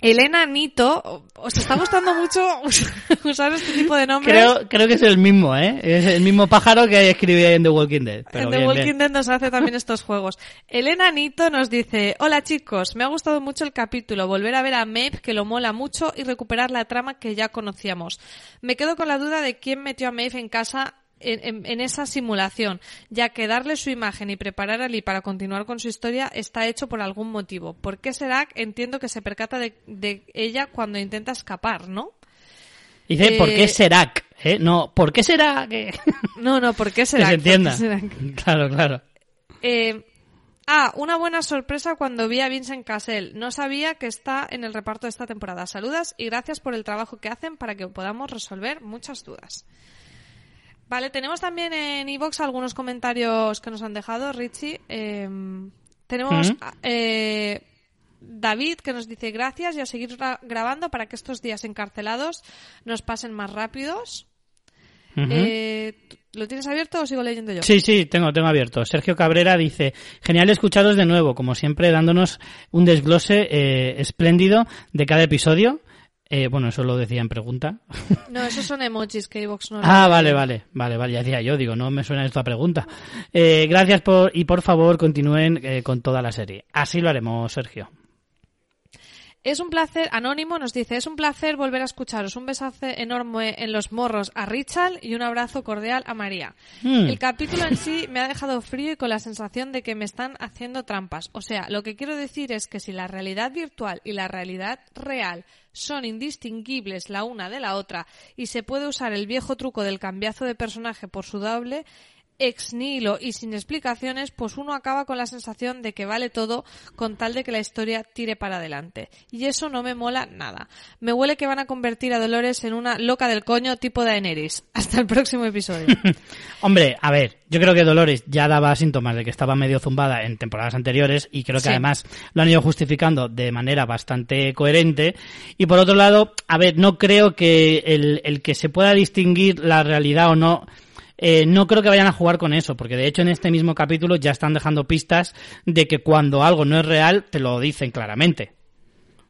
Elena Nito, os está gustando mucho usar este tipo de nombres. Creo, creo que es el mismo, ¿eh? Es el mismo pájaro que escribía en The Walking Dead. Pero en The Walking bien. Dead nos hace también estos juegos. Elena Nito nos dice, hola chicos, me ha gustado mucho el capítulo, volver a ver a Maeve que lo mola mucho y recuperar la trama que ya conocíamos. Me quedo con la duda de quién metió a Maeve en casa en, en- en esa simulación, ya que darle su imagen y preparar a Lee para continuar con su historia está hecho por algún motivo. ¿Por qué será? Entiendo que se percata de, de ella cuando intenta escapar, ¿no? Dice, Eh, ¿por qué Serac? ¿Eh? No, ¿por qué será que...? No, no, ¿por qué que será? se ¿Por qué entienda. será? Claro, claro. Eh, ah, una buena sorpresa cuando vi a Vincent Cassell. No sabía que está en el reparto de esta temporada. Saludas y gracias por el trabajo que hacen para que podamos resolver muchas dudas. Vale, tenemos también en iVoox algunos comentarios que nos han dejado, Richie. Eh, tenemos eh, David que nos dice gracias y a seguir gra- grabando para que estos días encarcelados nos pasen más rápidos. Eh, ¿Lo tienes abierto o sigo leyendo yo? Sí, sí, tengo, tengo abierto. Sergio Cabrera dice, genial escucharos de nuevo, como siempre, dándonos un desglose eh, espléndido de cada episodio. Eh, bueno, eso lo decía en pregunta. No, esos son emojis que iVoox no ah, vale, vale, vale, vale, ya decía yo, digo, no me suena esta pregunta. Eh, gracias por, y por favor continúen eh, con toda la serie. Así lo haremos, Sergio. Es un placer, Anónimo nos dice, es un placer volver a escucharos. Un besazo enorme en los morros a Richard y un abrazo cordial a María. Hmm. El capítulo en sí me ha dejado frío y con la sensación de que me están haciendo trampas. O sea, lo que quiero decir es que si la realidad virtual y la realidad real son indistinguibles la una de la otra y se puede usar el viejo truco del cambiazo de personaje por su doble, ex nihilo y sin explicaciones, pues uno acaba con la sensación de que vale todo con tal de que la historia tire para adelante. Y eso no me mola nada. Me huele que van a convertir a Dolores en una loca del coño tipo Daenerys. Hasta el próximo episodio. Hombre, a ver, yo creo que Dolores ya daba síntomas de que estaba medio zumbada en temporadas anteriores y creo que Sí. además lo han ido justificando de manera bastante coherente. Y por otro lado, a ver, no creo que el, el que se pueda distinguir la realidad o no, eh, no creo que vayan a jugar con eso, porque de hecho en este mismo capítulo ya están dejando pistas de que cuando algo no es real, te lo dicen claramente.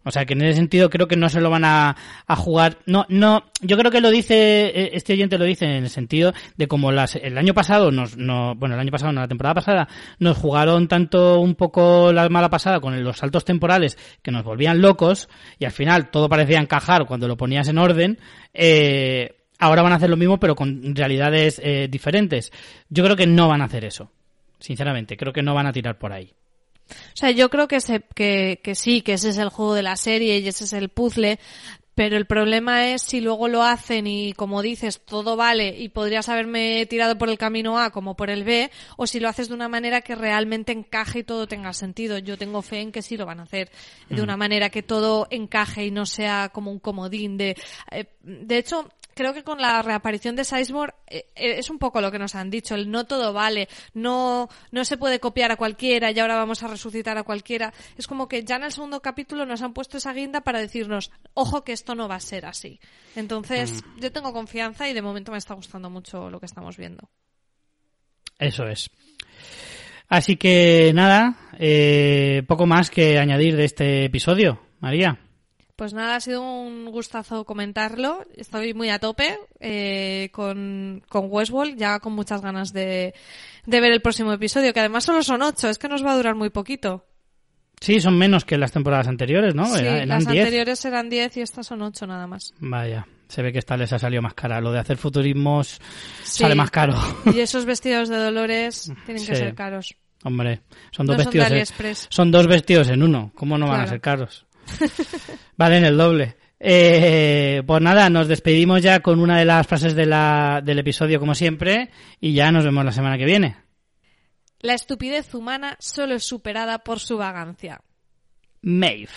O sea que en ese sentido creo que no se lo van a, jugar. No, no, yo creo que lo dice, eh, este oyente lo dice en el sentido de como las, el año pasado nos, no, bueno, el año pasado, no, la temporada pasada, nos jugaron tanto un poco la mala pasada con los saltos temporales que nos volvían locos y al final todo parecía encajar cuando lo ponías en orden, eh, ahora van a hacer lo mismo pero con realidades eh, diferentes. Yo creo que no van a hacer eso. Sinceramente, creo que no van a tirar por ahí. O sea, yo creo que, se, que, que sí, que ese es el juego de la serie y ese es el puzzle, pero el problema es si luego lo hacen y, como dices, todo vale y podrías haberme tirado por el camino A como por el B, o si lo haces de una manera que realmente encaje y todo tenga sentido. Yo tengo fe en que sí lo van a hacer de una manera que todo encaje y no sea como un comodín de... eh, de hecho, creo que con la reaparición de Sizemore eh, eh, es un poco lo que nos han dicho, el no todo vale, no, no se puede copiar a cualquiera y ahora vamos a resucitar a cualquiera. Es como que ya en el segundo capítulo nos han puesto esa guinda para decirnos, ojo que esto no va a ser así. Entonces, yo tengo confianza y de momento me está gustando mucho lo que estamos viendo. Eso es. Así que nada, eh, poco más que añadir de este episodio, María. Pues nada, ha sido un gustazo comentarlo. Estoy muy a tope eh, con, con Westworld, ya con muchas ganas de, de ver el próximo episodio, que además solo son ocho, es que nos va a durar muy poquito. Sí, son menos que las temporadas anteriores, ¿no? sí, eran las 10. anteriores eran 10 y estas son 8 nada más. Vaya, se ve que esta les ha salido más cara. Lo de hacer futurismos Sí. sale más caro. Y esos vestidos de Dolores tienen que ser caros. Hombre, son dos No son vestidos. en- son dos vestidos en uno. ¿Cómo no van a ser caros? Valen el doble. Eh, pues nada, nos despedimos ya con una de las frases de la, del episodio, como siempre, y ya nos vemos la semana que viene. La estupidez humana solo es superada por su vagancia. Maeve.